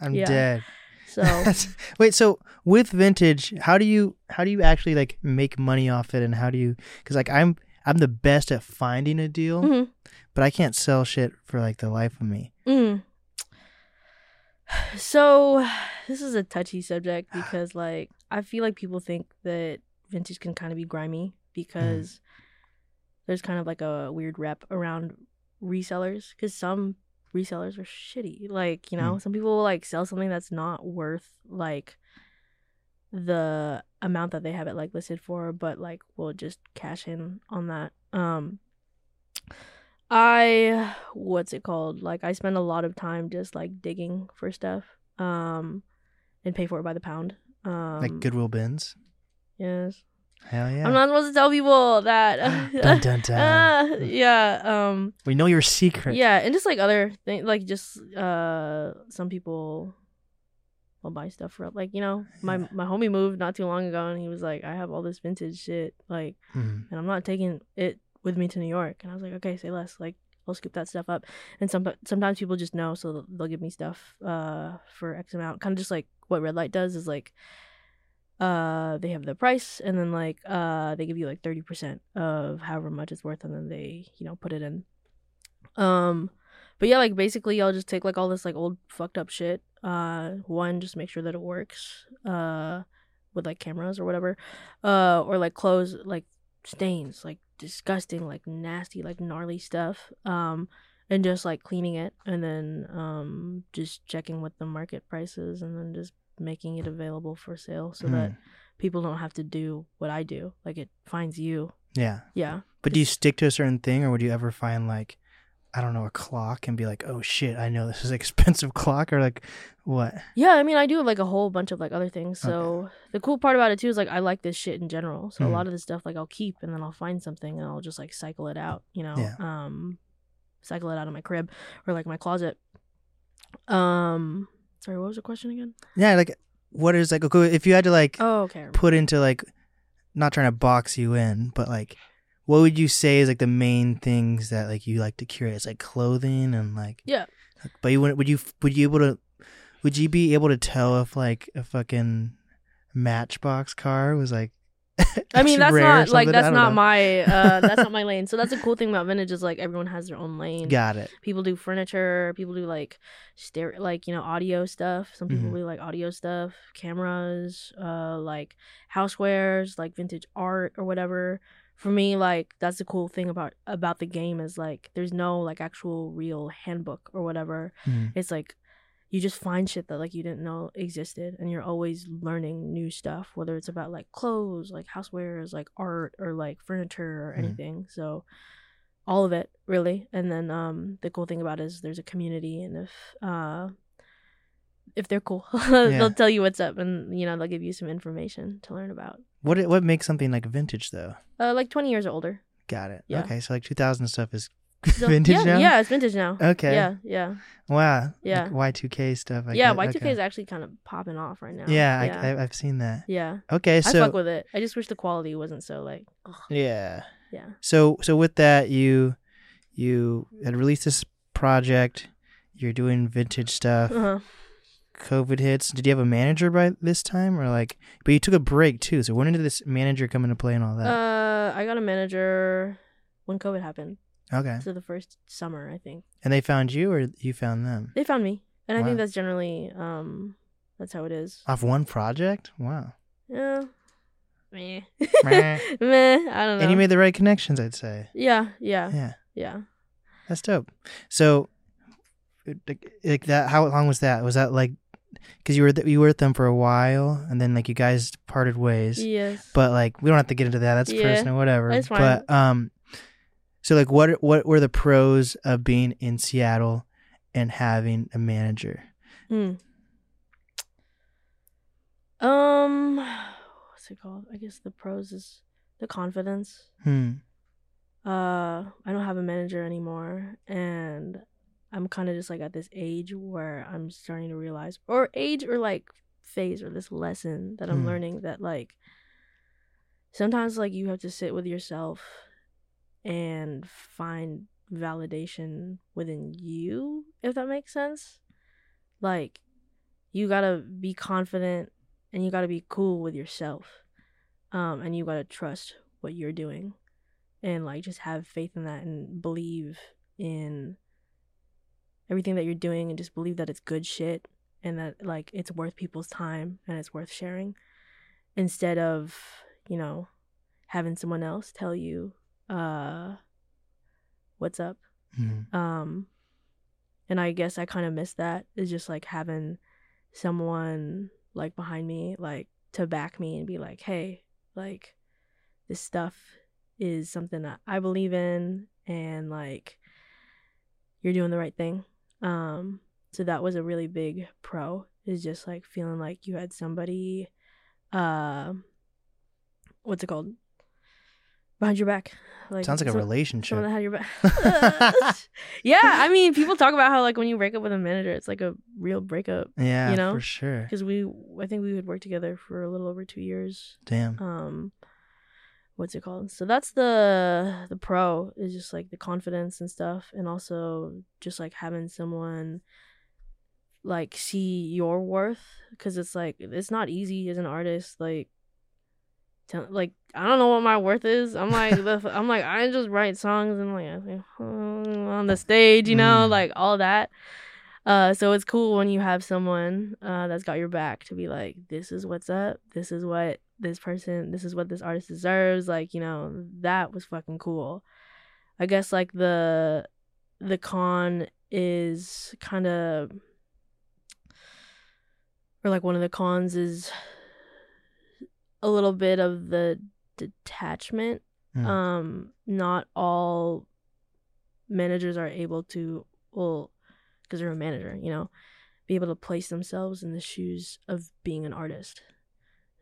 I'm yeah. dead. So Wait, so with vintage, how do you how do you actually like make money off it, and how do you? Because like I'm I'm the best at finding a deal, mhm. but I can't sell shit for like the life of me. Mm. So, this is a touchy subject because, like, I feel like people think that vintage can kind of be grimy because there's kind of like a weird rep around resellers because some resellers are shitty. Like, you know, some people will like sell something that's not worth like the amount that they have it like listed for, but like we'll just cash in on that. Um, I what's it called? Like I spend a lot of time just like digging for stuff. Um and pay for it by the pound. Um like Goodwill bins. Yes. Hell yeah. I'm not supposed to tell people that. dun dun dun. Uh, yeah. Um we know your secret. yeah, and just like other things like just uh some people will buy stuff for like, you know, my Yeah. my homie moved not too long ago and he was like, I have all this vintage shit, like Mhm. and I'm not taking it with me to New York. And I was like, okay, say less. Like, I'll scoop that stuff up. And some sometimes people just know, so they'll, they'll give me stuff uh for X amount. Kind of just like what Red Light does is like, uh, they have the price, and then like uh they give you like thirty percent of however much it's worth, and then they you know put it in. Um, but yeah, like basically, I'll just take like all this like old fucked up shit. Uh, one just make sure that it works. Uh, with like cameras or whatever. Uh, or like clothes like stains, like disgusting, like nasty, like gnarly stuff. Um, and just like cleaning it and then um just checking what the market price is and then just making it available for sale so that Mm. people don't have to do what I do. Like it finds you. Yeah. Yeah. But do you stick to a certain thing, or would you ever find like, I don't know, a clock and be like, oh shit, I know this is an expensive clock, or like, what? Yeah, I mean, I do like a whole bunch of like other things. So the cool part about it too is like I like this shit in general. So Mhm. a lot of this stuff like I'll keep and then I'll find something and I'll just like cycle it out, you know. Yeah. Um cycle it out of my crib or like my closet. Um sorry, what was the question again? Yeah, like, what is like, okay, if you had to like Oh, okay. put into like, not trying to box you in, but like, what would you say is like the main things that like you like to curate? It's like clothing and like, Yeah. But you wouldn't, would you would you able to would you be able to tell if like a fucking Matchbox car was like I mean, that's not like that's don't know. my uh that's not my lane. So that's a cool thing about vintage is like everyone has their own lane. Got it. People do furniture. People do like stereo, like you know, audio stuff. Some people Mhm. do like audio stuff, cameras, uh, like housewares, like vintage art or whatever. For me, like that's the cool thing about about the game is like there's no like actual real handbook or whatever. Mm. It's like you just find shit that like you didn't know existed, and you're always learning new stuff, whether it's about like clothes, like housewares, like art, or like furniture or Mhm. anything. So all of it really and then um the cool thing about it is there's a community and if uh if they're cool Yeah. they'll tell you what's up and you know they'll give you some information to learn about What what makes something like vintage though? uh like 20 years or older Got it. Yeah. Okay, so like 2000 stuff is So- vintage yeah, now. yeah it's vintage now Okay. yeah yeah Wow. Yeah. Like Y2K stuff. I yeah get- y2k okay. is actually kind of popping off right now Yeah, yeah I, I, I've seen that. yeah Okay, so. i fuck with it i just wish the quality wasn't so like ugh. yeah. yeah So so with that, you you had released this project. You're doing vintage stuff. uh-huh. COVID hits. Did you have a manager by this time, or like? But you took a break too. So when did this manager come into play and all that? uh i got a manager when covid happened okay. so the first summer i think And they found you, or you found them they found me and i think that's generally um that's how it is off one project? Wow. Yeah. Meh. Meh. Meh. I don't know. and you made the right connections, I'd say. yeah, yeah, Yeah, yeah. that's dope. So, like, like that. How long was that? Was that like? Because you were th- you were with them for a while, and then like you guys parted ways. Yes. but like we don't have to get into that that's Yeah, personal whatever that's fine. but um so like what what were the pros of being in seattle and having a manager Hmm. Um, what's it called? I guess the pros is the confidence. hmm Uh, I don't have a manager anymore, and I'm kind of just like at this age where I'm starting to realize, or age, or like phase, or this lesson that I'm Hmm. learning that like sometimes like you have to sit with yourself and find validation within you, if that makes sense. Like you gotta be confident and you gotta be cool with yourself, um, and you gotta trust what you're doing and like just have faith in that and believe in everything that you're doing and just believe that it's good shit and that like it's worth people's time and it's worth sharing instead of you know having someone else tell you uh what's up? Mhm. um and i guess i kind of miss that is just like having someone like behind me like to back me and be like hey like this stuff is something that i believe in and like you're doing the right thing. Um so that was a really big pro is just like feeling like you had somebody uh what's it called behind your back like sounds like a relationship Someone that had your back. yeah, I mean, people talk about how like when you break up with a manager, it's like a real breakup. yeah you know? for sure Because we, I think we had worked together for a little over two years. damn Um, what's it called? So that's the the pro is just like the confidence and stuff, and also just like having someone like see your worth because it's like it's not easy as an artist like tell, like I don't know what my worth is. I'm like the, I'm like I just write songs and like "Hmm," on the stage, you know, Mm. like all that. Uh, so it's cool when you have someone uh that's got your back to be like, this is what's up. This is what this person. This is what this artist deserves. Like you know that was fucking cool. I guess like the the con is kind of or like one of the cons is a little bit of the detachment. Mm. um not all managers are able to well because they're a manager you know be able to place themselves in the shoes of being an artist.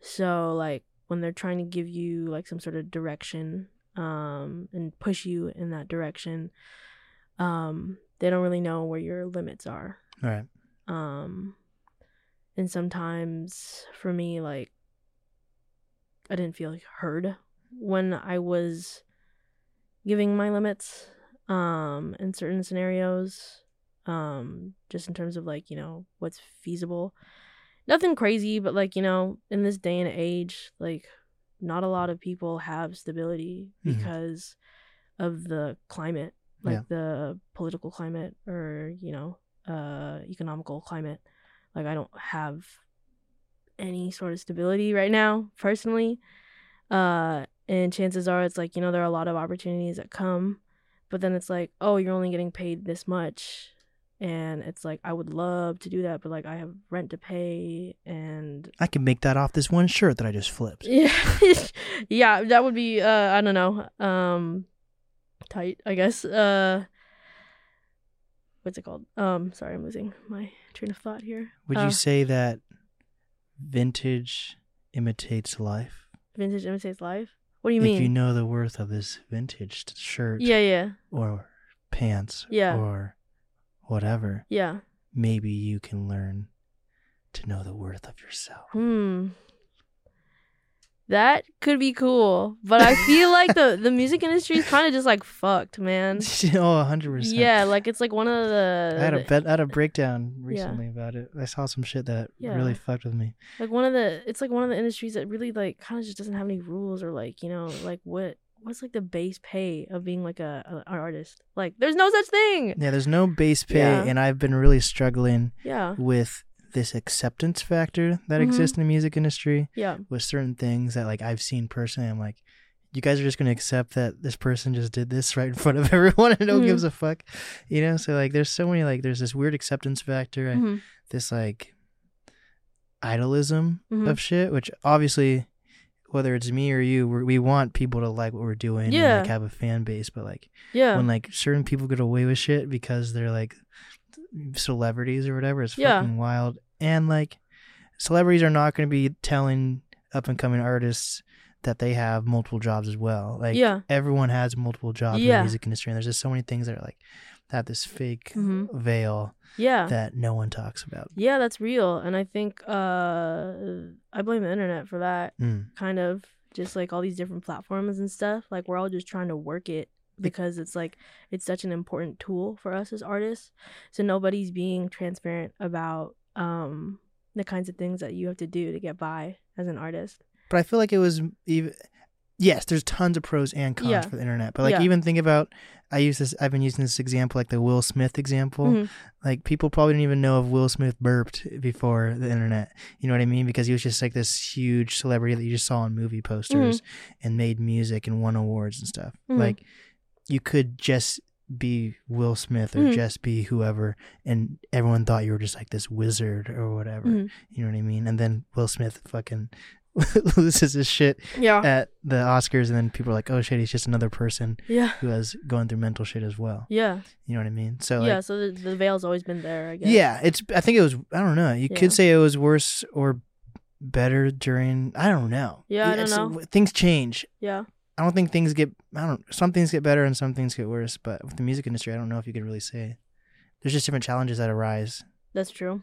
So like when they're trying to give you like some sort of direction um and push you in that direction um they don't really know where your limits are. All right. Um and sometimes for me like i didn't feel heard when i was giving my limits um in certain scenarios um just in terms of like you know what's feasible nothing crazy but like you know in this day and age like not a lot of people have stability Mhm. because of the climate, like Yeah. the political climate or you know, uh, economical climate. Like I don't have any sort of stability right now personally. Uh, and chances are it's like you know there are a lot of opportunities that come, but then it's like oh you're only getting paid this much and it's like I would love to do that, but like I have rent to pay and I can make that off this one shirt that I just flipped. yeah, yeah, that would be uh I don't know, um, tight I guess. Uh, what's it called? Um, sorry, I'm losing my train of thought here. Would Uh, you say that vintage imitates life? vintage imitates life? What do you if mean? If you know the worth of this vintage shirt yeah, yeah, or pants Yeah. or whatever, yeah. maybe you can learn to know the worth of yourself. Hmm. That could be cool, but I feel like the the music industry is kind of just like fucked, man. oh, 100%. Yeah, like it's like one of the I had a bet, I had a breakdown Yeah. recently about it. I saw some shit that Yeah. really fucked with me. like one of the it's like one of the industries that really like kind of just doesn't have any rules or like you know like what what's like the base pay of being like a, a an artist like there's no such thing Yeah, there's no base pay, Yeah. and I've been really struggling yeah with this acceptance factor that Mhm. exists in the music industry yeah with certain things that like I've seen personally. I'm like, you guys are just gonna accept that this person just did this right in front of everyone and no one Mhm. gives a fuck, you know? So like, there's so many like, there's this weird acceptance factor, and Mhm. this like idolism Mhm. of shit, which obviously. Whether it's me or you, we're, we want people to like what we're doing and Yeah. like have a fan base. But like yeah when like certain people get away with shit because they're like celebrities or whatever, is Yeah. fucking wild. And like celebrities are not going to be telling up and coming artists that they have multiple jobs as well. Like Yeah. everyone has multiple jobs in the Yeah. music industry, and there's just so many things that are like have this fake Mhm. veil yeah that no one talks about. yeah that's real and i think uh i blame the internet for that Mm. kind of just like all these different platforms and stuff like we're all just trying to work it because it's like it's such an important tool for us as artists so nobody's being transparent about um the kinds of things that you have to do to get by as an artist But I feel like it was even. Yes, there's tons of pros and cons Yeah. for the internet. But like Yeah. even think about I use this I've been using this example like the Will Smith example. Mhm. Like people probably didn't even know if Will Smith burped before the internet. You know what I mean? Because he was just like this huge celebrity that you just saw on movie posters and made music and won awards and stuff. Mhm. Like you could just be Will Smith or Mhm. just be whoever and everyone thought you were just like this wizard or whatever. Mhm. You know what I mean? And then Will Smith fucking loses his shit yeah at the Oscars and then people are like, "Oh shit, he's just another person yeah who has going through mental shit as well." yeah You know what I mean? So like yeah so the, the veil's always been there i guess yeah, it's. I think it was. I don't know. You Yeah. could say it was worse or better during. I don't know. Yeah, I don't It's- know. Things change. yeah I don't think things get. I don't. Some things get better and some things get worse. But with the music industry, I don't know if you could really say. There's just different challenges that arise. that's true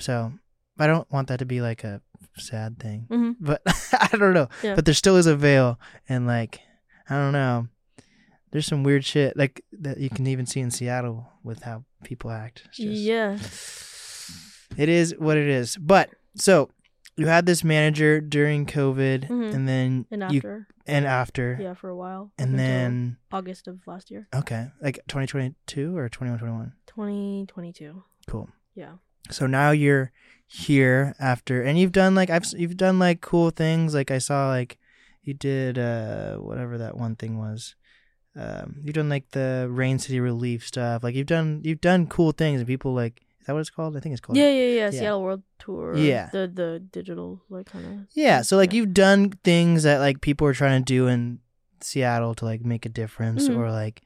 So I don't want that to be like a sad thing. hmm But I don't know. Yeah. But there still is a veil, and like I don't know. There's some weird shit like that you can even see in Seattle with how people act. Just- yeah It is what it is. But so you had this manager during COVID, Mhm. and then and you after and after, yeah for a while and then august of last year okay, like 2022 or 2121. 2022 Cool. yeah So now you're here after, and you've done like I've you've done like cool things. Like I saw like you did uh whatever that one thing was. Um, you've done like the Rain City Relief stuff. Like you've done you've done cool things, and people like is that what it's called? I think it's called. yeah, yeah, yeah, yeah. Seattle World Tour. Yeah. the the digital like kind of. Yeah, so like you've done things that like people are trying to do in Seattle to like make a difference, Mhm. or like,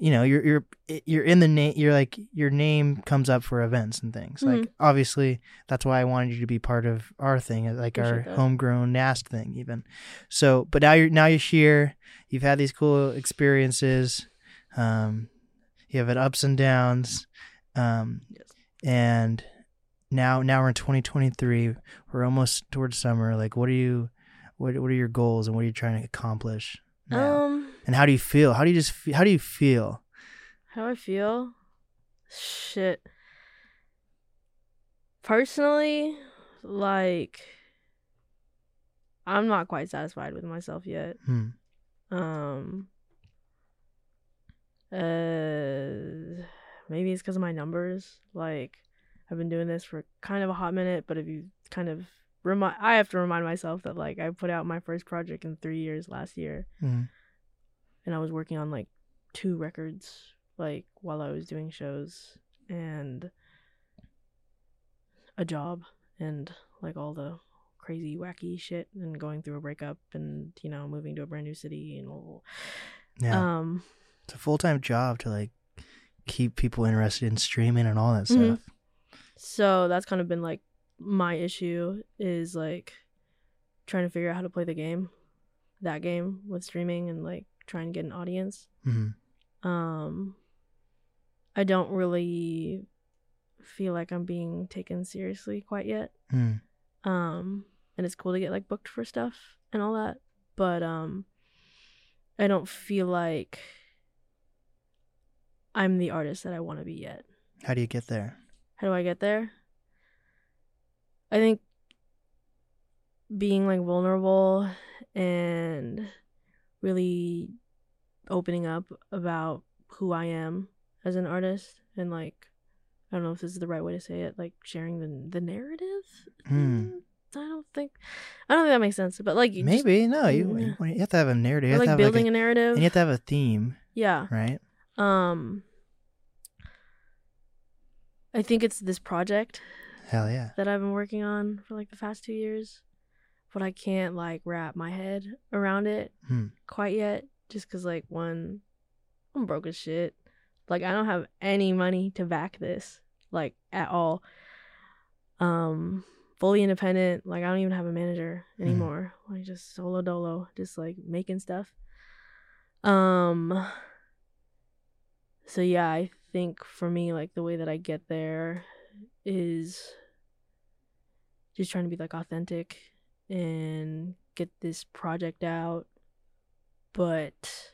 you know, you're you're you're in the name. You're like your name comes up for events and things. Like Mhm. obviously, that's why I wanted you to be part of our thing, uh, like our that. homegrown Nast thing, even. So, but now you're now you're here. You've had these cool experiences. Um, you have had ups and downs. Um, Yes. And now now we're in 2023 we're almost towards summer like what are you what, what are your goals and what are you trying to accomplish now? Um, and how do you feel how do you just fe- how do you feel how do I feel? Shit. Personally, like, I'm not quite satisfied with myself yet. Hmm. Um uh maybe it's because of my numbers. Like I've been doing this for kind of a hot minute, but if you kind of remind I have to remind myself that like I put out my first project in 3 years last year Hmm. and I was working on like two records like while I was doing shows and a job and like all the crazy wacky shit and going through a breakup and you know moving to a brand new city and all Yeah. um it's a full time job to like keep people interested in streaming and all that Mhm. stuff. so that's kind of been like my issue is like trying to figure out how to play the game that game with streaming and like trying to get an audience hmm um i don't really feel like i'm being taken seriously quite yet Hmm. um and it's cool to get like booked for stuff and all that but um i don't feel like i'm the artist that i want to be yet How do you get there? how do i get there i think being like vulnerable and really opening up about who i am as an artist and like i don't know if this is the right way to say it like sharing the the narrative. Mm, I don't think I don't think that makes sense. But like you just- Maybe no. You, Yeah. you you have to have a narrative. You have to like have building like a, a, narrative. and you have to have a theme, yeah. right? Um I think it's this project Hell yeah. that I've been working on for like the past 2 years. But I can't like wrap my head around it Hmm. quite yet just cuz like one I'm broke as shit. Like I don't have any money to back this like at all. Um fully independent. Like I don't even have a manager Mhm. anymore. Like just solo dolo, just like making stuff. Um so yeah, I think for me like the way that I get there is just trying to be like authentic and get this project out. But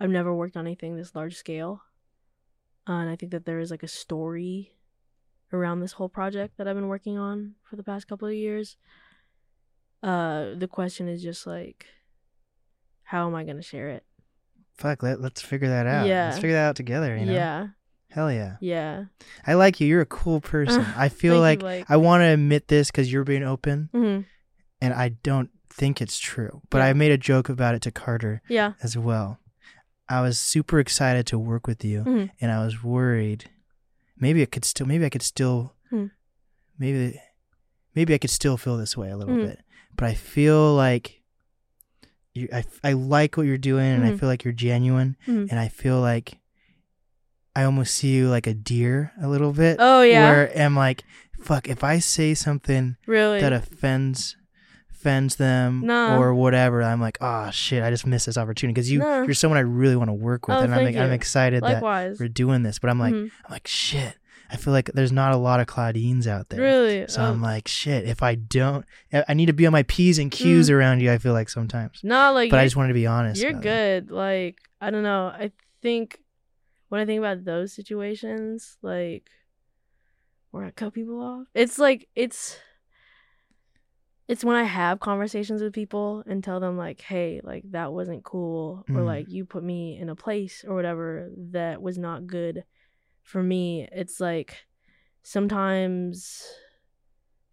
I've never worked on anything this large scale. Uh, and I think that there is like a story around this whole project that I've been working on for the past couple of years. Uh the question is just like how am I going to share it? Fuck. Let, let's figure that out. Yeah. Let's figure that out together. You know. Yeah. Hell yeah. Yeah. I like you. You're a cool person. I feel like, like I want to admit this because you're being open, Mhm. and I don't think it's true. But Yeah. I made a joke about it to Carter Yeah. as well. I was super excited to work with you, Mhm. and I was worried. Maybe it could still. Maybe I could still. Hmm. Maybe. Maybe I could still feel this way a little Mhm. bit, but I feel like. You, I, I like what you're doing, and I Mhm. feel like you're genuine, Mhm. and I feel like. I almost see you like a deer a little bit. Oh yeah. Where I'm like, fuck, if I say something really? that offends offends them No. or whatever, I'm like, oh shit, I just missed this opportunity because you No. you're someone I really want to work with, Oh, and I'm like, I'm excited that we're doing this. But I'm like, Mhm. I'm like, shit. I feel like there's not a lot of Claudines out there. Really? So Oh, I'm like, shit. If I don't, I need to be on my p's and q's Mm. around you. I feel like sometimes, no, like but I just wanted to be honest. You're good. Like I don't know. I think when I think about those situations, like where I cut people off, it's like it's it's when I have conversations with people and tell them like, hey, like that wasn't cool, or Mm. like you put me in a place or whatever that was not good for me. It's like sometimes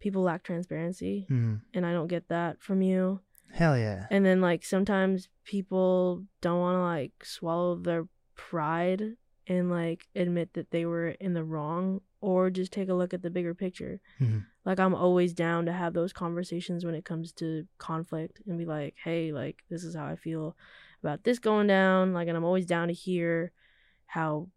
people lack transparency, Mhm. and I don't get that from you. Hell yeah. And then like sometimes people don't want to like swallow their pride and like admit that they were in the wrong or just take a look at the bigger picture. Mhm. Like I'm always down to have those conversations when it comes to conflict and be like, "Hey, like this is how I feel about this going down." Like and I'm always down to hear how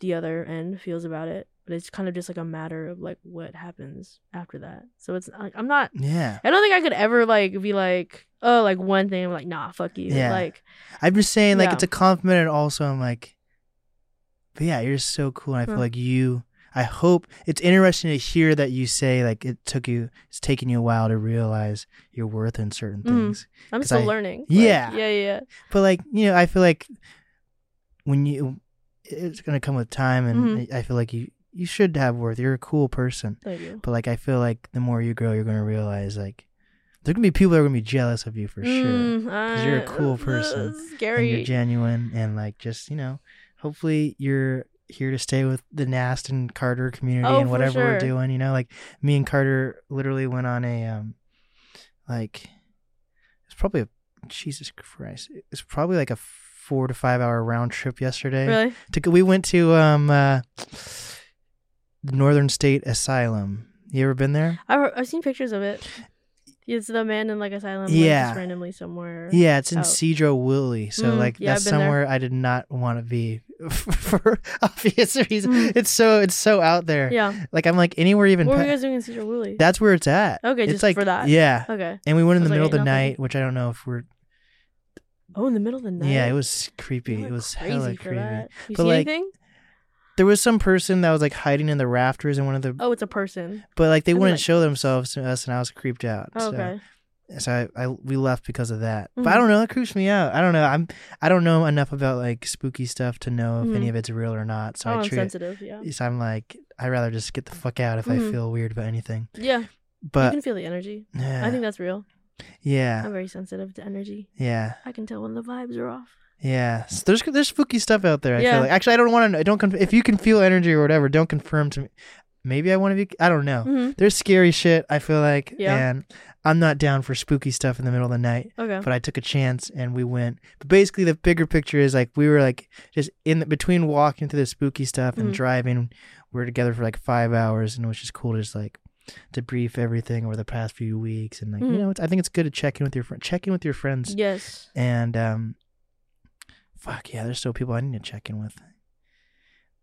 the other end feels about it. But it's kind of just like a matter of like what happens after that. So it's like I'm not Yeah. I don't think I could ever like be like, oh, like one thing. I'm like, nah, fuck you. Yeah. Like, I'm just saying, like, Yeah. it's a compliment, and also I'm like, but yeah, you're so cool, and I feel Huh. like you. I hope it's interesting to hear that you say like it took you, it's taken you a while to realize your worth in certain Mhm. things. I'm 'Cause still I- learning. Like, Yeah. yeah, yeah. But like you know, I feel like when you, it's gonna come with time, and Mhm. I feel like you you should have worth. You're a cool person, but like I feel like the more you grow, you're gonna realize like There can be people that are gonna be jealous of you for sure. Mm, Because you're a uh, cool person, is And you're genuine and like just, you know, hopefully you're here to stay with the Nast and Carter community Oh, and whatever we're doing, you know, like me and Carter literally went on a um like it's probably a Jesus Christ. It's probably like a four to five hour round trip yesterday. Really? To we went to um uh the Northern State Asylum. You ever been there? I've I've seen pictures of it. It's the man in like asylum. like, Yeah. just randomly somewhere. Yeah, it's in out. Cedro Woolley. So Mm, like yeah, that's I've there. somewhere I did not want to be for obvious reasons. Mm. It's so it's so out there. Yeah. Like I'm like anywhere even What were you guys doing in Sedro-Woolley? that's where it's at. Okay, it's just like for that. Yeah. Okay. And we went in the was middle of the nothing. night, which I don't know if we're Oh, in the middle of the night. Yeah, it was creepy. It was hella creepy. You But, see like, anything? There was some person that was like hiding in the rafters in one of the Oh, it's a person. but like they wouldn't like- show themselves to us and I was creeped out. Oh, so okay. so I, I we left because of that. But Mhm. I don't know, it creeps me out. I don't know. I'm I don't know enough about like spooky stuff to know if any Mhm. of it's real or not. So oh, I I'm treat it sensitive. Yeah. so I'm like I'd rather just get the fuck out if I Mhm. feel weird about anything. Yeah. But you But can feel the energy. yeah, I think that's real. Yeah, I'm very sensitive to energy. yeah, I can tell when the vibes are off. yeah. So there's there's spooky stuff out there. I Yeah. feel like actually I don't want to. I Don't conf- if you can feel energy or whatever. Don't confirm to me. Maybe I want to be. I don't know. hmm There's scary shit. I feel like, Yeah. and I'm not down for spooky stuff in the middle of the night. Okay. But I took a chance and we went. But basically, the bigger picture is like we were like just in the, between walking through the spooky stuff and Mhm. driving. We were together for like five hours, and it was just cool to just like debrief everything over the past few weeks. And like you Mhm. know, it's, I think it's good to check in with your friend, check in with your friends, Yes. and um, fuck yeah, there's still people I need to check in with.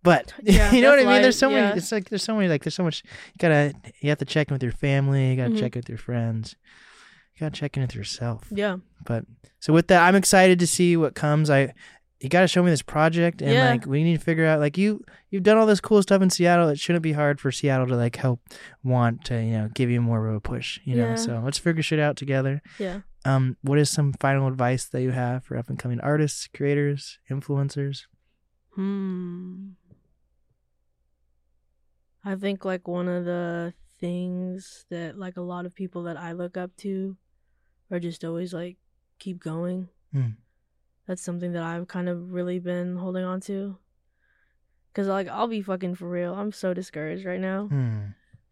But Yeah, you know what I mean. There's life, so many. It's like there's so many. Like there's so much. You gotta. You have to check in with your family. You gotta Mhm. check in with your friends. You gotta check in with yourself. Yeah. But so with that, I'm excited to see what comes. I you got to show me this project, and Yeah. like we need to figure out like you you've done all this cool stuff in Seattle. It shouldn't be hard for Seattle to like help want to you know give you more of a push. You know, so let's figure shit out together. Yeah. Um, what is some final advice that you have for up and coming artists, creators, influencers? Hmm. I think like one of the things that like a lot of people that I look up to are just always like keep going. Hmm. That's something that I've kind of really been holding on to. Cause like I'll be fucking for real. I'm so discouraged right now. Hmm.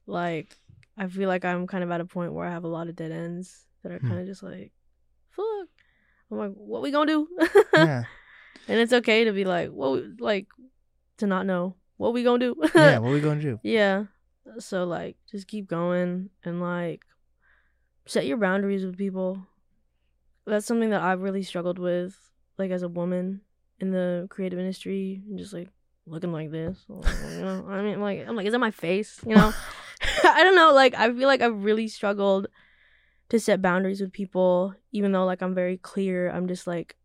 Like I feel like I'm kind of at a point where I have a lot of dead ends that are Hmm. kind of just like, fuck. I'm like, what we gonna do? Yeah. and it's okay to be like, what, like, to not know what we gonna do. yeah. What we gonna do? yeah. So like, just keep going and like, set your boundaries with people. That's something that I've really struggled with, like as a woman in the creative industry, and just like looking like this. You know, I mean, like, I'm like, is that my face? You know, I don't know. Like, I feel like I've really struggled to set boundaries with people, even though like I'm very clear. I'm just like,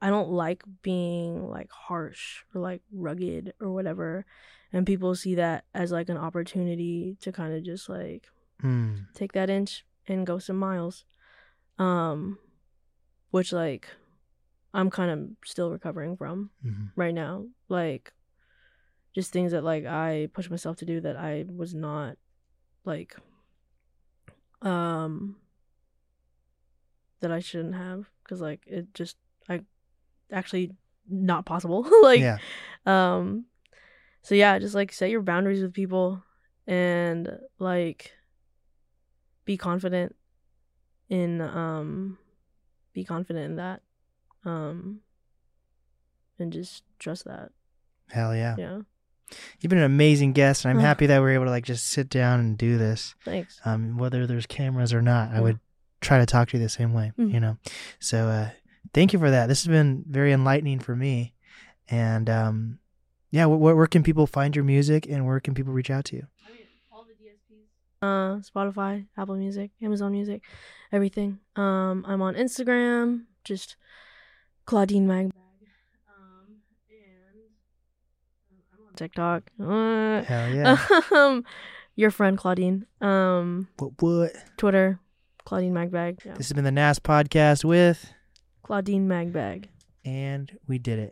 I don't like being like harsh or like rugged or whatever. And people see that as like an opportunity to kind of just like Hmm. take that inch and go some miles. Um, which like I'm kind of still recovering from Mhm. right now. Like just things that like I push myself to do that I was not like um that I shouldn't have cuz like it just I actually not possible. like yeah. um so yeah, just like set your boundaries with people and like be confident in um be confident in that. Um and just trust that. Hell yeah. Yeah. You've been an amazing guest, and I'm Ugh. happy that we're able to like just sit down and do this. Thanks. Um, whether there's cameras or not, I would try to talk to you the same way. Mhm. You know. So uh, thank you for that. This has been very enlightening for me. And um, yeah, wh- wh- where can people find your music, and where can people reach out to you? Uh Spotify, Apple Music, Amazon Music, everything. Um I'm on Instagram, just Claudine Magbag. Um and I'm on TikTok. Uh, Hell yeah. um your friend Claudine. Um what? What? Twitter, Claudine Magbag. Yeah. This has been the NAST podcast with, Claudine Magbag. and we did it.